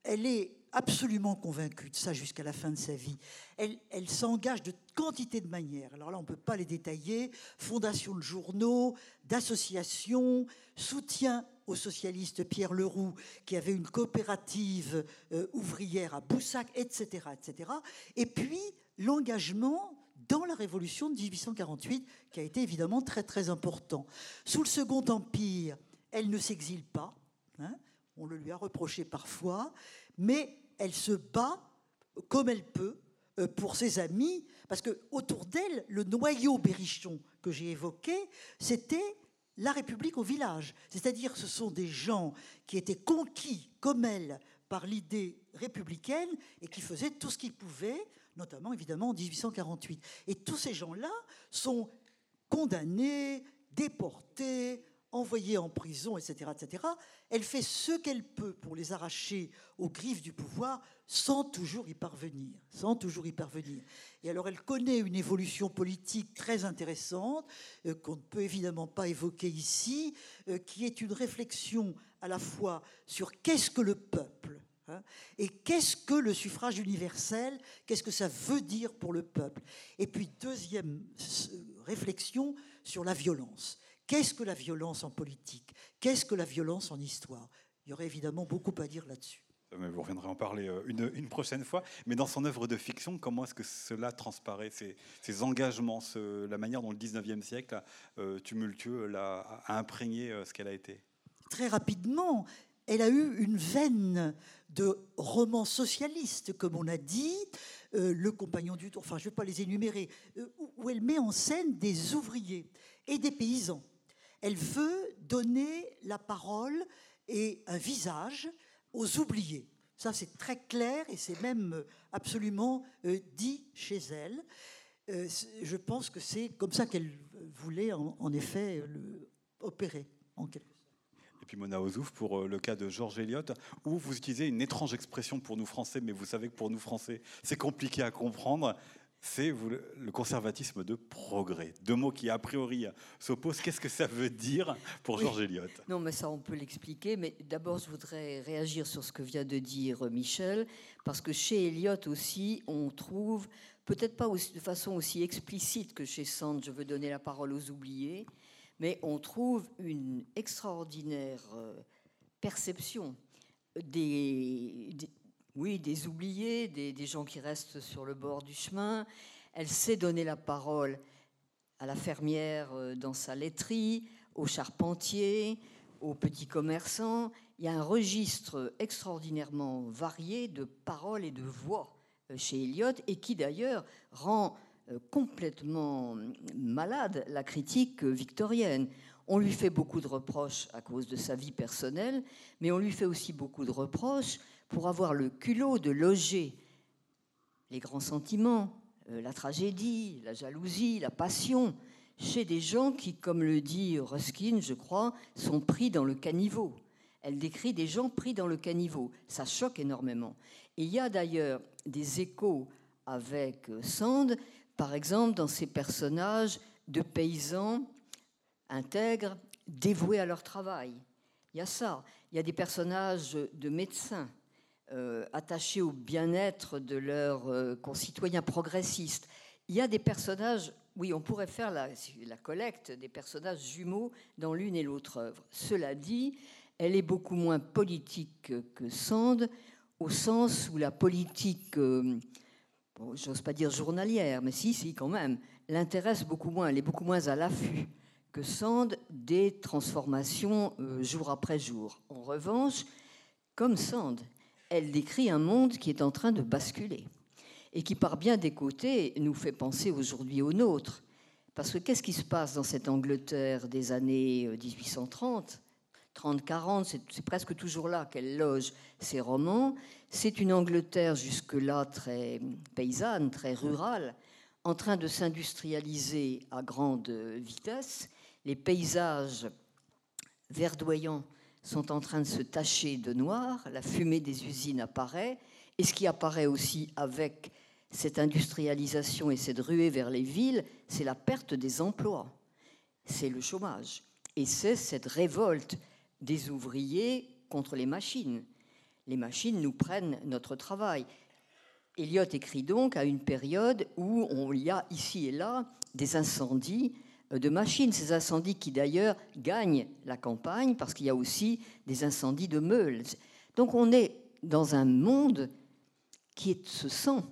S2: Elle est absolument convaincue de ça jusqu'à la fin de sa vie. Elle, s'engage de quantité de manières. Alors là, on ne peut pas les détailler. Fondation de journaux, d'associations, soutien au socialiste Pierre Leroux, qui avait une coopérative euh, ouvrière à Boussac, etc., etc. Et puis, l'engagement dans la révolution de 1848, qui a été évidemment très, très important. Sous le Second Empire, elle ne s'exile pas. Hein, on le lui a reproché parfois, mais elle se bat comme elle peut euh, pour ses amis, parce que autour d'elle, le noyau berrichon que j'ai évoqué, c'était la République au village. C'est-à-dire, ce sont des gens qui étaient conquis comme elle par l'idée républicaine et qui faisaient tout ce qu'ils pouvaient, notamment évidemment en 1848. Et tous ces gens-là sont condamnés, déportés, envoyée en prison, etc., etc., elle fait ce qu'elle peut pour les arracher aux griffes du pouvoir sans toujours y parvenir, sans toujours y parvenir. Et alors elle connaît une évolution politique très intéressante euh, qu'on ne peut évidemment pas évoquer ici, euh, qui est une réflexion à la fois sur qu'est-ce que le peuple hein, et qu'est-ce que le suffrage universel, qu'est-ce que ça veut dire pour le peuple. Et puis deuxième euh, réflexion sur la violence. Qu'est-ce que la violence en politique? Qu'est-ce que la violence en histoire? Il y aurait évidemment beaucoup à dire là-dessus.
S1: Mais vous reviendrez en parler euh, une, prochaine fois. Mais dans son œuvre de fiction, comment est-ce que cela transparaît, ces, engagements, la manière dont le 19e siècle, euh, tumultueux, a, imprégné euh, ce qu'elle a été?
S2: Très rapidement, elle a eu une veine de roman socialiste, comme on a dit, Le Compagnon du Tour, enfin je ne vais pas les énumérer, où elle met en scène des ouvriers et des paysans elle veut donner la parole et un visage aux oubliés. Ça, c'est très clair et c'est même absolument euh, dit chez elle. Euh, je pense que c'est comme ça qu'elle voulait en, effet le, opérer.
S1: Et puis Mona Ozouf, pour euh, le cas de Georges Eliot, où vous utilisez une étrange expression pour nous Français, mais vous savez que pour nous Français, c'est compliqué à comprendre c'est le conservatisme de progrès. Deux mots qui, a priori, s'opposent. Qu'est-ce que ça veut dire pour Georges Eliot?
S3: Non, mais ça, on peut l'expliquer. Mais d'abord, je voudrais réagir sur ce que vient de dire Michel, parce que chez Eliot aussi, on trouve, peut-être pas de façon aussi explicite que chez Sand, je veux donner la parole aux oubliés, mais on trouve une extraordinaire euh, perception des, oui, des oubliés, des, gens qui restent sur le bord du chemin. Elle sait donner la parole à la fermière euh, dans sa laiterie, au charpentier, aux petits commerçants. Il y a un registre extraordinairement varié de paroles et de voix euh, chez Eliot et qui d'ailleurs rend euh, complètement malade la critique victorienne. On lui fait beaucoup de reproches à cause de sa vie personnelle, mais on lui fait aussi beaucoup de reproches pour avoir le culot de loger les grands sentiments, euh, la tragédie, la jalousie, la passion, chez des gens qui, comme le dit Ruskin, je crois, sont pris dans le caniveau. Elle décrit des gens pris dans le caniveau. Ça choque énormément. Et il y a d'ailleurs des échos avec euh, Sand, par exemple dans ces personnages de paysans intègres, dévoués à leur travail. Il y a ça. Il y a des personnages de médecins euh, attachés au bien-être de leurs euh, concitoyens progressistes. Il y a des personnages, oui, on pourrait faire la, collecte des personnages jumeaux dans l'une et l'autre œuvre. Cela dit, elle est beaucoup moins politique que Sand, au sens où la politique, euh, j'ose pas dire journalière, mais si, si, quand même, l'intéresse beaucoup moins. Elle est beaucoup moins à l'affût que Sand des transformations jour après jour. En revanche, comme Sand, elle décrit un monde qui est en train de basculer et qui, par bien des côtés, nous fait penser aujourd'hui au nôtre. Parce que qu'est-ce qui se passe dans cette Angleterre des années 1830 30-40, c'est presque toujours là qu'elle loge ses romans. C'est une Angleterre jusque-là très paysanne, très rurale, en train de s'industrialiser à grande vitesse. Les paysages verdoyants sont en train de se tacher de noir, la fumée des usines apparaît, et ce qui apparaît aussi avec cette industrialisation et cette ruée vers les villes, c'est la perte des emplois, c'est le chômage, et c'est cette révolte des ouvriers contre les machines. Les machines nous prennent notre travail. Eliot écrit donc à une période où on y a ici et là des incendies de machines, ces incendies qui d'ailleurs gagnent la campagne parce qu'il y a aussi des incendies de meules. Donc on est dans un monde qui se sent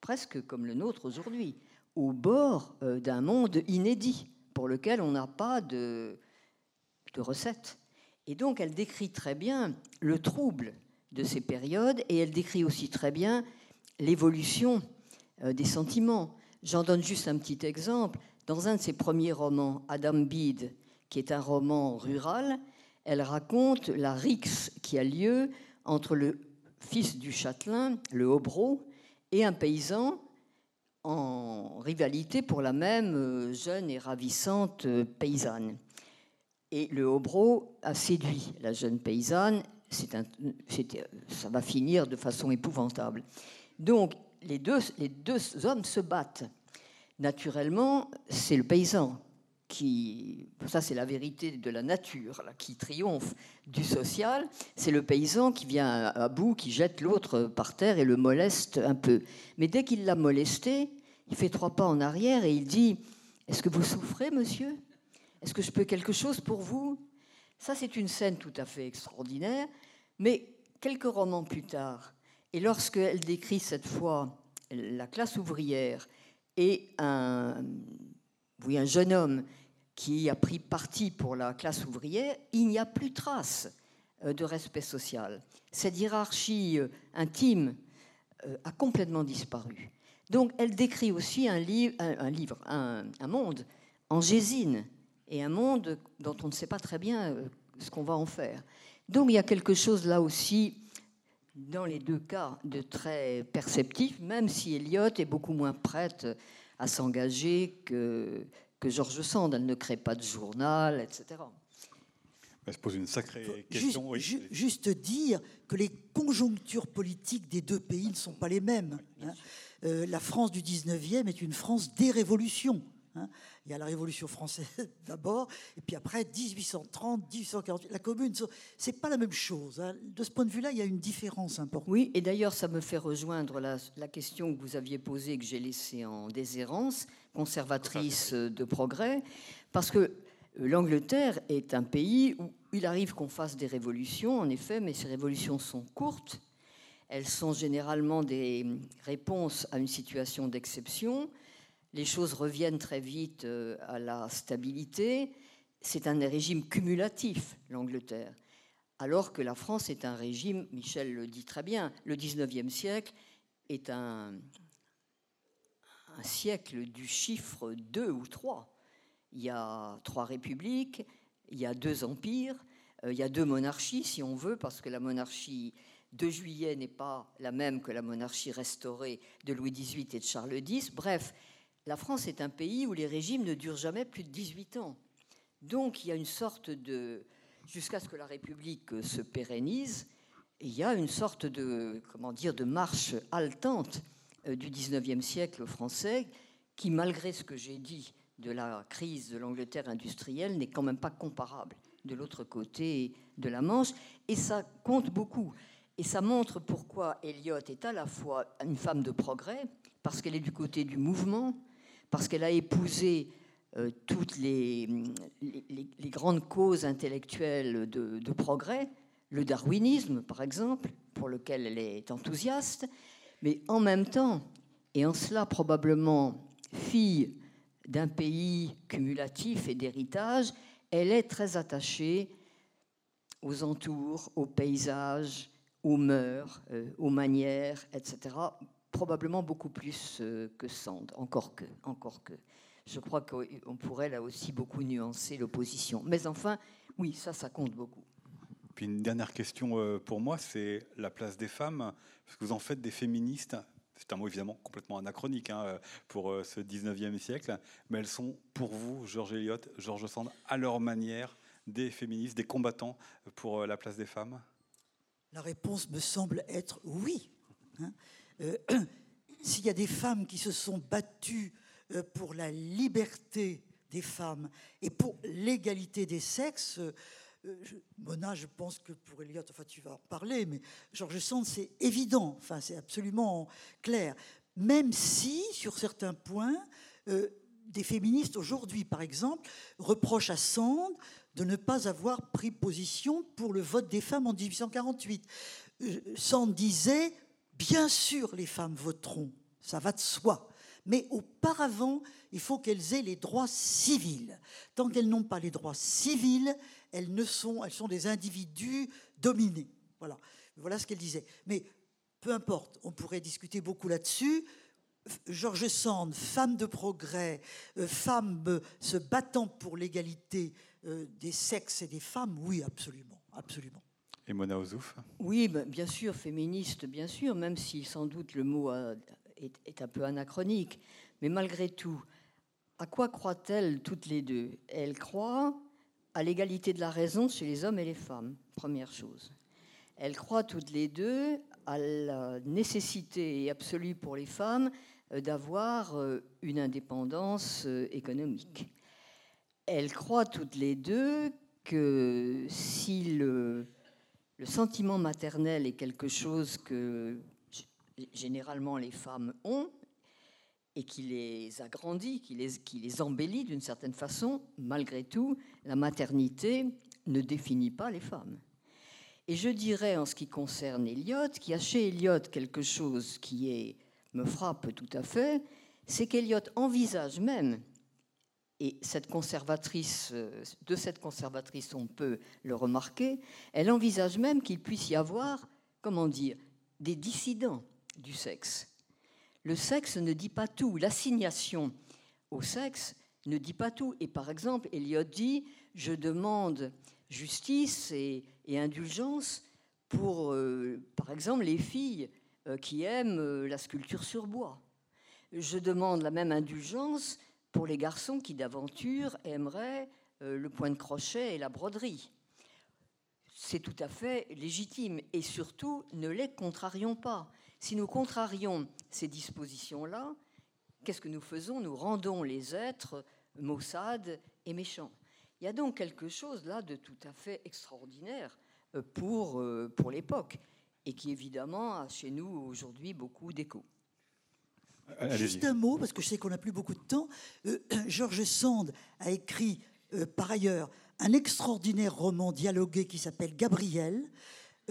S3: presque comme le nôtre aujourd'hui, au bord euh, d'un monde inédit pour lequel on n'a pas de, de recettes. Et donc elle décrit très bien le trouble de ces périodes et elle décrit aussi très bien l'évolution euh, des sentiments. J'en donne juste un petit exemple. Dans un de ses premiers romans, Adam Bede, qui est un roman rural, elle raconte la rixe qui a lieu entre le fils du châtelain, le Hobro, et un paysan en rivalité pour la même euh, jeune et ravissante euh, paysanne. Et le Hobro a séduit la jeune paysanne. Un, ça va finir de façon épouvantable. Donc, les deux, les deux hommes se battent naturellement, c'est le paysan qui, ça c'est la vérité de la nature, qui triomphe du social, c'est le paysan qui vient à bout, qui jette l'autre par terre et le moleste un peu. Mais dès qu'il l'a molesté, il fait trois pas en arrière et il dit, est-ce que vous souffrez, monsieur? Est-ce que je peux quelque chose pour vous? Ça c'est une scène tout à fait extraordinaire, mais quelques romans plus tard, et lorsqu'elle décrit cette fois la classe ouvrière et un, oui, un jeune homme qui a pris parti pour la classe ouvrière, il n'y a plus trace euh, de respect social. Cette hiérarchie euh, intime euh, a complètement disparu. Donc elle décrit aussi un, livre, un, un, monde en gésine et un monde dont on ne sait pas très bien ce qu'on va en faire. Donc il y a quelque chose là aussi dans les deux cas, de très perceptif, même si Eliot est beaucoup moins prête à s'engager que, que Georges Sand. Elle ne crée pas de journal, etc.
S1: Elle se pose une sacrée question.
S2: Juste, dire que les conjonctures politiques des deux pays ne sont pas les mêmes. Hein. Euh, la France du 19e est une France des révolutions. Hein. Il y a la Révolution française d'abord, et puis après 1830, 1848, la Commune. C'est pas la même chose. Hein. De ce point de vue-là, il y a une différence importante.
S3: Oui, et d'ailleurs, ça me fait rejoindre la, la question que vous aviez posée, que j'ai laissée en déshérence, conservatrice de progrès, parce que l'Angleterre est un pays où il arrive qu'on fasse des révolutions, en effet, mais ces révolutions sont courtes. Elles sont généralement des réponses à une situation d'exception les choses reviennent très vite euh, à la stabilité. C'est un régime cumulatif, l'Angleterre, alors que la France est un régime, Michel le dit très bien, le 19e siècle est un, siècle du chiffre 2 ou 3. Il y a trois républiques, il y a deux empires, euh, il y a deux monarchies, si on veut, parce que la monarchie de Juillet n'est pas la même que la monarchie restaurée de Louis XVIII et de Charles X. Bref, la France est un pays où les régimes ne durent jamais plus de 18 ans. Donc il y a une sorte de... jusqu'à ce que la République se pérennise, il y a une sorte de, comment dire, de marche haletante euh, du 19e siècle français qui, malgré ce que j'ai dit de la crise de l'Angleterre industrielle, n'est quand même pas comparable de l'autre côté de la Manche. Et ça compte beaucoup. Et ça montre pourquoi Eliot est à la fois une femme de progrès, parce qu'elle est du côté du mouvement, parce qu'elle a épousé euh, toutes les, grandes causes intellectuelles de, de, progrès, le darwinisme par exemple, pour lequel elle est enthousiaste, mais en même temps, et en cela probablement fille d'un pays cumulatif et d'héritage, elle est très attachée aux entours, aux paysages, aux mœurs, euh, aux manières, etc. Probablement beaucoup plus euh, que Sand, encore que, encore que. Je crois qu'on pourrait là aussi beaucoup nuancer l'opposition. Mais enfin, oui, ça, ça compte beaucoup.
S1: Puis une dernière question euh, pour moi, c'est la place des femmes, parce que vous en faites des féministes. C'est un mot évidemment complètement anachronique hein, pour ce 19e siècle, mais elles sont pour vous, Georges Eliot, Georges Sand, à leur manière, des féministes, des combattants pour la place des femmes?
S2: La réponse me semble être oui. Hein. Euh, s'il y a des femmes qui se sont battues euh, pour la liberté des femmes et pour l'égalité des sexes, euh, Mona, je pense que pour Eliot, enfin tu vas en parler, mais Georges Sand, c'est évident, enfin c'est absolument clair. Même si, sur certains points, des féministes aujourd'hui, par exemple, reprochent à Sand de ne pas avoir pris position pour le vote des femmes en 1848. Euh, Sand disait, bien sûr les femmes voteront, ça va de soi, mais auparavant, il faut qu'elles aient les droits civils. Tant qu'elles n'ont pas les droits civils, elles, sont, des individus dominés. Voilà, ce qu'elle disait. Mais peu importe, on pourrait discuter beaucoup là-dessus. Georges Sand, femme de progrès, euh, femme se battant pour l'égalité euh, des sexes et des femmes, oui, absolument, absolument.
S1: Mona Ozouf
S3: Oui, ben, bien sûr, féministe, bien sûr, même si sans doute le mot est, un peu anachronique. Mais malgré tout, à quoi croient-elles toutes les deux? Elles croient à l'égalité de la raison chez les hommes et les femmes, première chose. Elles croient toutes les deux à la nécessité absolue pour les femmes euh, d'avoir euh, une indépendance économique elles croient toutes les deux que si le, sentiment maternel est quelque chose que généralement les femmes ont, et qui les agrandit, qui les, qui les embellit d'une certaine façon, malgré tout, la maternité ne définit pas les femmes. Et je dirais en ce qui concerne Eliot, qu'il y a chez Eliot quelque chose qui est, me frappe tout à fait, c'est qu'Eliot envisage même et cette conservatrice, euh, de cette conservatrice, on peut le remarquer, elle envisage même qu'il puisse y avoir, comment dire, des dissidents du sexe. Le sexe ne dit pas tout. L'assignation au sexe ne dit pas tout. Et par exemple, Eliot dit Je demande justice et, indulgence pour, euh, par exemple, les filles euh, qui aiment la sculpture sur bois. Je demande la même indulgence pour les garçons qui d'aventure aimeraient euh, le point de crochet et la broderie. C'est tout à fait légitime et surtout ne les contrarions pas. Si nous contrarions ces dispositions-là, qu'est-ce que nous faisons? Nous rendons les êtres maussades et méchants. Il y a donc quelque chose là de tout à fait extraordinaire euh, pour, euh, pour l'époque et qui évidemment a chez nous aujourd'hui beaucoup d'écho.
S2: Juste un mot, parce que je sais qu'on n'a plus beaucoup de temps. Euh, Georges Sand a écrit euh, par ailleurs un extraordinaire roman dialogué qui s'appelle Gabriel,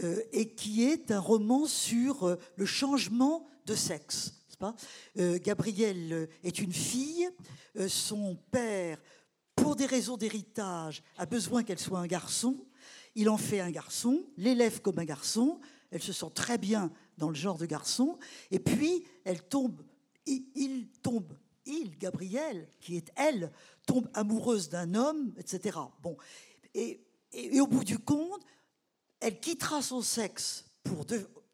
S2: euh, et qui est un roman sur le changement de sexe. pas? Gabrielle est une fille. son père, pour des raisons d'héritage, a besoin qu'elle soit un garçon. Il en fait un garçon, l'élève comme un garçon. Elle se sent très bien dans le genre de garçon. Et puis, elle tombe, il, tombe, il, Gabrielle, qui est elle, tombe amoureuse d'un homme, etc. Bon. Et, au bout du compte, elle quittera son sexe pour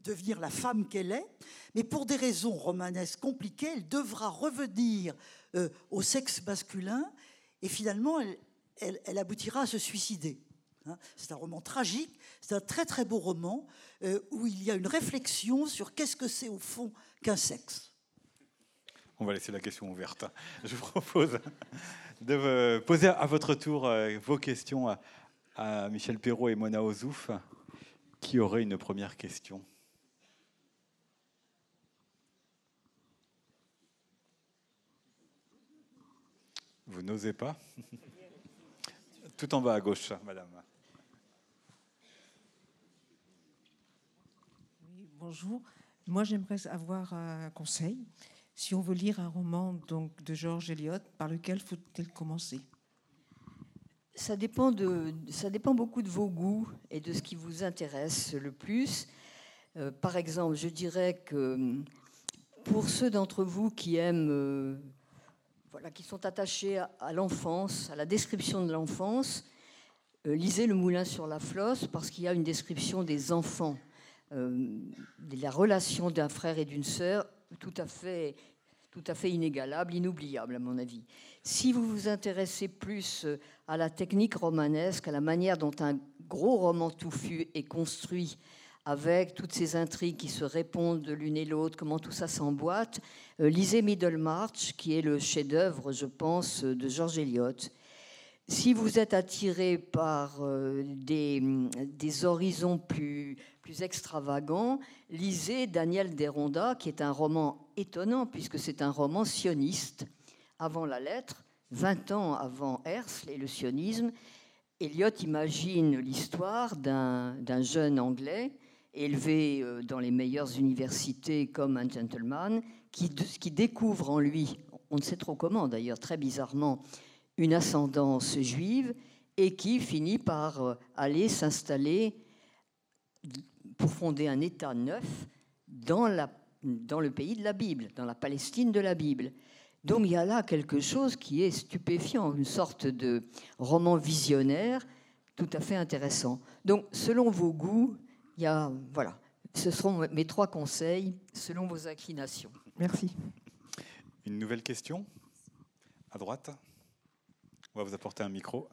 S2: devenir la femme qu'elle est, mais pour des raisons romanesques compliquées, elle devra revenir euh, au sexe masculin et finalement, elle, aboutira à se suicider. Hein. c'est un roman tragique, c'est un très très beau roman euh, où il y a une réflexion sur qu'est-ce que c'est au fond qu'un sexe.
S1: On va laisser la question ouverte. Je vous propose de poser à votre tour euh, vos questions à, Michel Perrault et Mona Ozouf. Qui aurait une première question? Vous n'osez pas? Tout en bas à gauche, madame.
S4: Oui, bonjour. Moi, j'aimerais avoir un conseil. Si on veut lire un roman donc, de George Eliot, par lequel faut-il commencer?
S3: Ça dépend, de, ça dépend beaucoup de vos goûts et de ce qui vous intéresse le plus. Euh, par exemple, je dirais que pour ceux d'entre vous qui aiment euh, voilà, qui sont attachés à, l'enfance, à la description de l'enfance, euh, lisez Le Moulin sur la Flosse parce qu'il y a une description des enfants, de la relation d'un frère et d'une sœur tout à fait tout à fait inégalable, inoubliable à mon avis. Si vous vous intéressez plus euh, à la technique romanesque, à la manière dont un gros roman touffu est construit, avec toutes ces intrigues qui se répondent de l'une et l'autre, comment tout ça s'emboîte. Euh, lisez Middlemarch, qui est le chef-d'œuvre, je pense, de George Eliot. Si vous êtes attiré par euh, des, horizons plus, plus extravagants, lisez Daniel Deronda, qui est un roman étonnant, puisque c'est un roman sioniste. Avant la lettre, 20 ans avant Herzl et le sionisme, Eliot imagine l'histoire d'un jeune Anglais élevé euh, dans les meilleures universités comme un gentleman, qui, qui découvre en lui, on ne sait trop comment d'ailleurs, très bizarrement, une ascendance juive et qui finit par euh, aller s'installer pour fonder un État neuf dans, la, dans le pays de la Bible, dans la Palestine de la Bible. Donc il y a là quelque chose qui est stupéfiant, une sorte de roman visionnaire tout à fait intéressant. Donc selon vos goûts, il y a, voilà, ce seront mes trois conseils selon vos inclinations.
S4: Merci.
S1: Une nouvelle question? À droite? On va vous apporter un micro.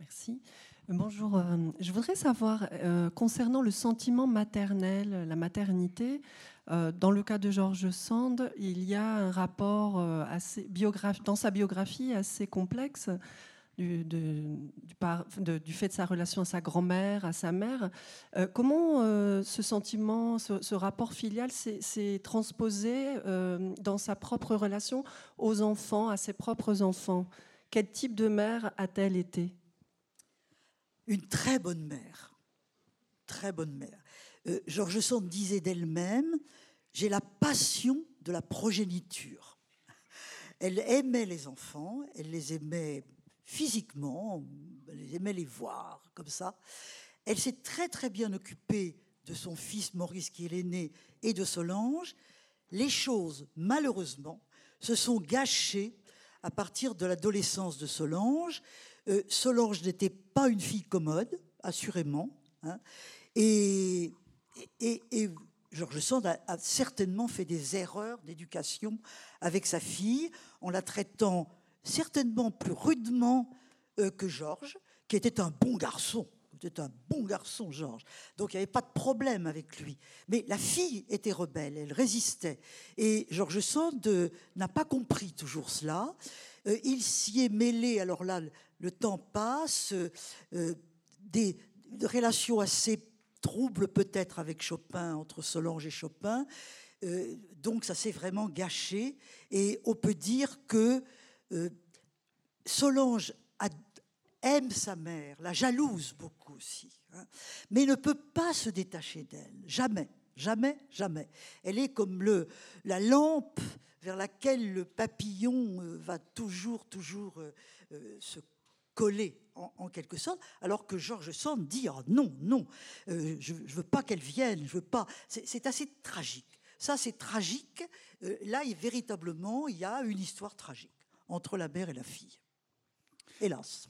S5: Merci. Bonjour. Euh, je voudrais savoir, euh, concernant le sentiment maternel, la maternité, euh, dans le cas de Georges Sand, il y a un rapport assez dans sa biographie assez complexe du, fait de sa relation à sa grand-mère, à sa mère. Euh, comment euh, ce sentiment, ce, rapport filial s'est transposé euh, dans sa propre relation aux enfants, à ses propres enfants? Quel type de mère a-t-elle été?
S2: Une très bonne mère. Très bonne mère. Georges Sand disait d'elle-même J'ai la passion de la progéniture. Elle aimait les enfants, elle les aimait physiquement, elle aimait les voir comme ça. Elle s'est très très bien occupée de son fils Maurice qui est l'aîné et de Solange. Les choses, malheureusement, se sont gâchées à partir de l'adolescence de Solange. Euh, Solange n'était pas une fille commode, assurément. Hein. et, et, et, Georges Sand a, certainement fait des erreurs d'éducation avec sa fille en la traitant certainement plus rudement euh, que Georges, qui était un bon garçon. C'était un bon garçon, Georges. Donc il n'y avait pas de problème avec lui. Mais la fille était rebelle, elle résistait. Et Georges Sand euh, n'a pas compris toujours cela. Il s'y est mêlé, alors là, le temps passe, des, relations assez troubles peut-être avec Chopin, entre Solange et Chopin. donc ça s'est vraiment gâché. Et on peut dire que euh, Solange aime sa mère, la jalouse beaucoup aussi, hein, mais ne peut pas se détacher d'elle, jamais, jamais, jamais. Elle est comme le, la lampe vers laquelle le papillon euh, va toujours, toujours euh, euh, se coller en, quelque sorte, alors que Georges Sand dit oh non, non, je ne veux pas qu'elle vienne, je veux pas. C'est assez tragique. Ça, c'est tragique. là, il, véritablement, il y a une histoire tragique entre la mère et la fille. Hélas.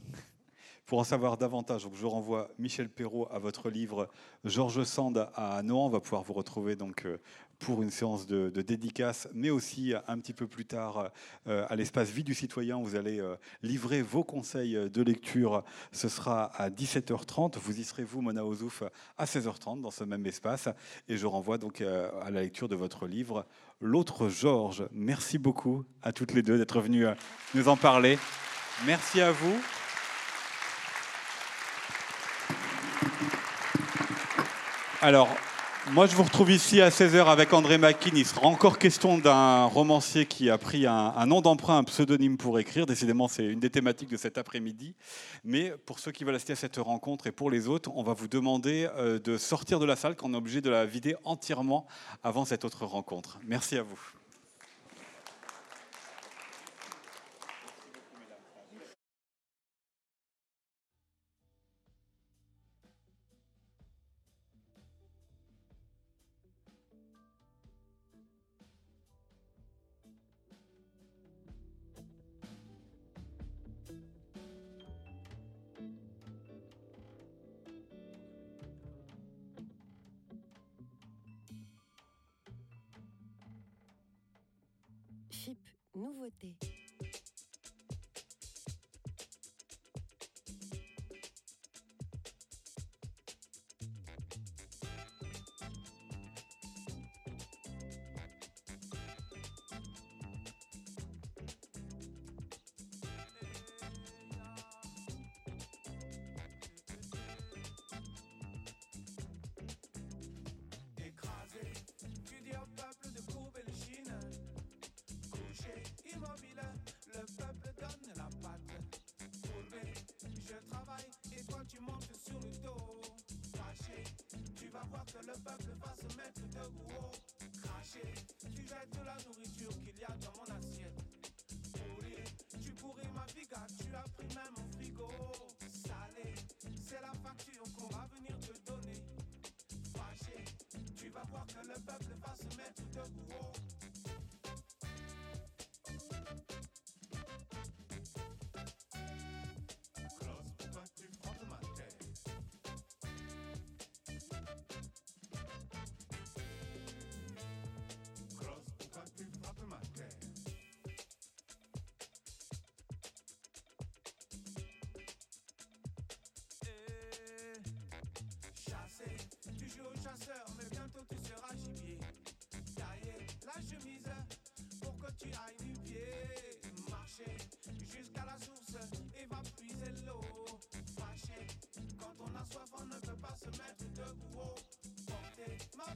S1: Pour en savoir davantage, je renvoie Michel Perrault à votre livre Georges Sand à Nohant. On va pouvoir vous retrouver donc euh, pour une séance de, dédicace, mais aussi un petit peu plus tard euh, à l'espace Vie du citoyen. Vous allez euh, livrer vos conseils de lecture. Ce sera à 17h30. Vous y serez, vous, Mona Ozouf, à 16h30 dans ce même espace. Et je renvoie donc à la lecture de votre livre L'autre Georges. Merci beaucoup à toutes les deux d'être venues nous en parler. Merci à vous. Alors, moi, je vous retrouve ici à 16h avec André Makin. Il sera encore question d'un romancier qui a pris un, nom d'emprunt, un pseudonyme pour écrire. Décidément, c'est une des thématiques de cet après-midi. Mais pour ceux qui veulent assister à cette rencontre et pour les autres, on va vous demander euh, de sortir de la salle, qu'on est obligé de la vider entièrement avant cette autre rencontre. Merci à vous.
S6: Le peuple va se mettre debout. Cracher, tu jettes de la tu joues au chasseur, mais bientôt tu seras gibier. Tailler la chemise pour que tu ailles du pied. Marcher jusqu'à la source et va puiser l'eau. Fâcher, quand on a soif, on ne peut pas se mettre debout. Porter ma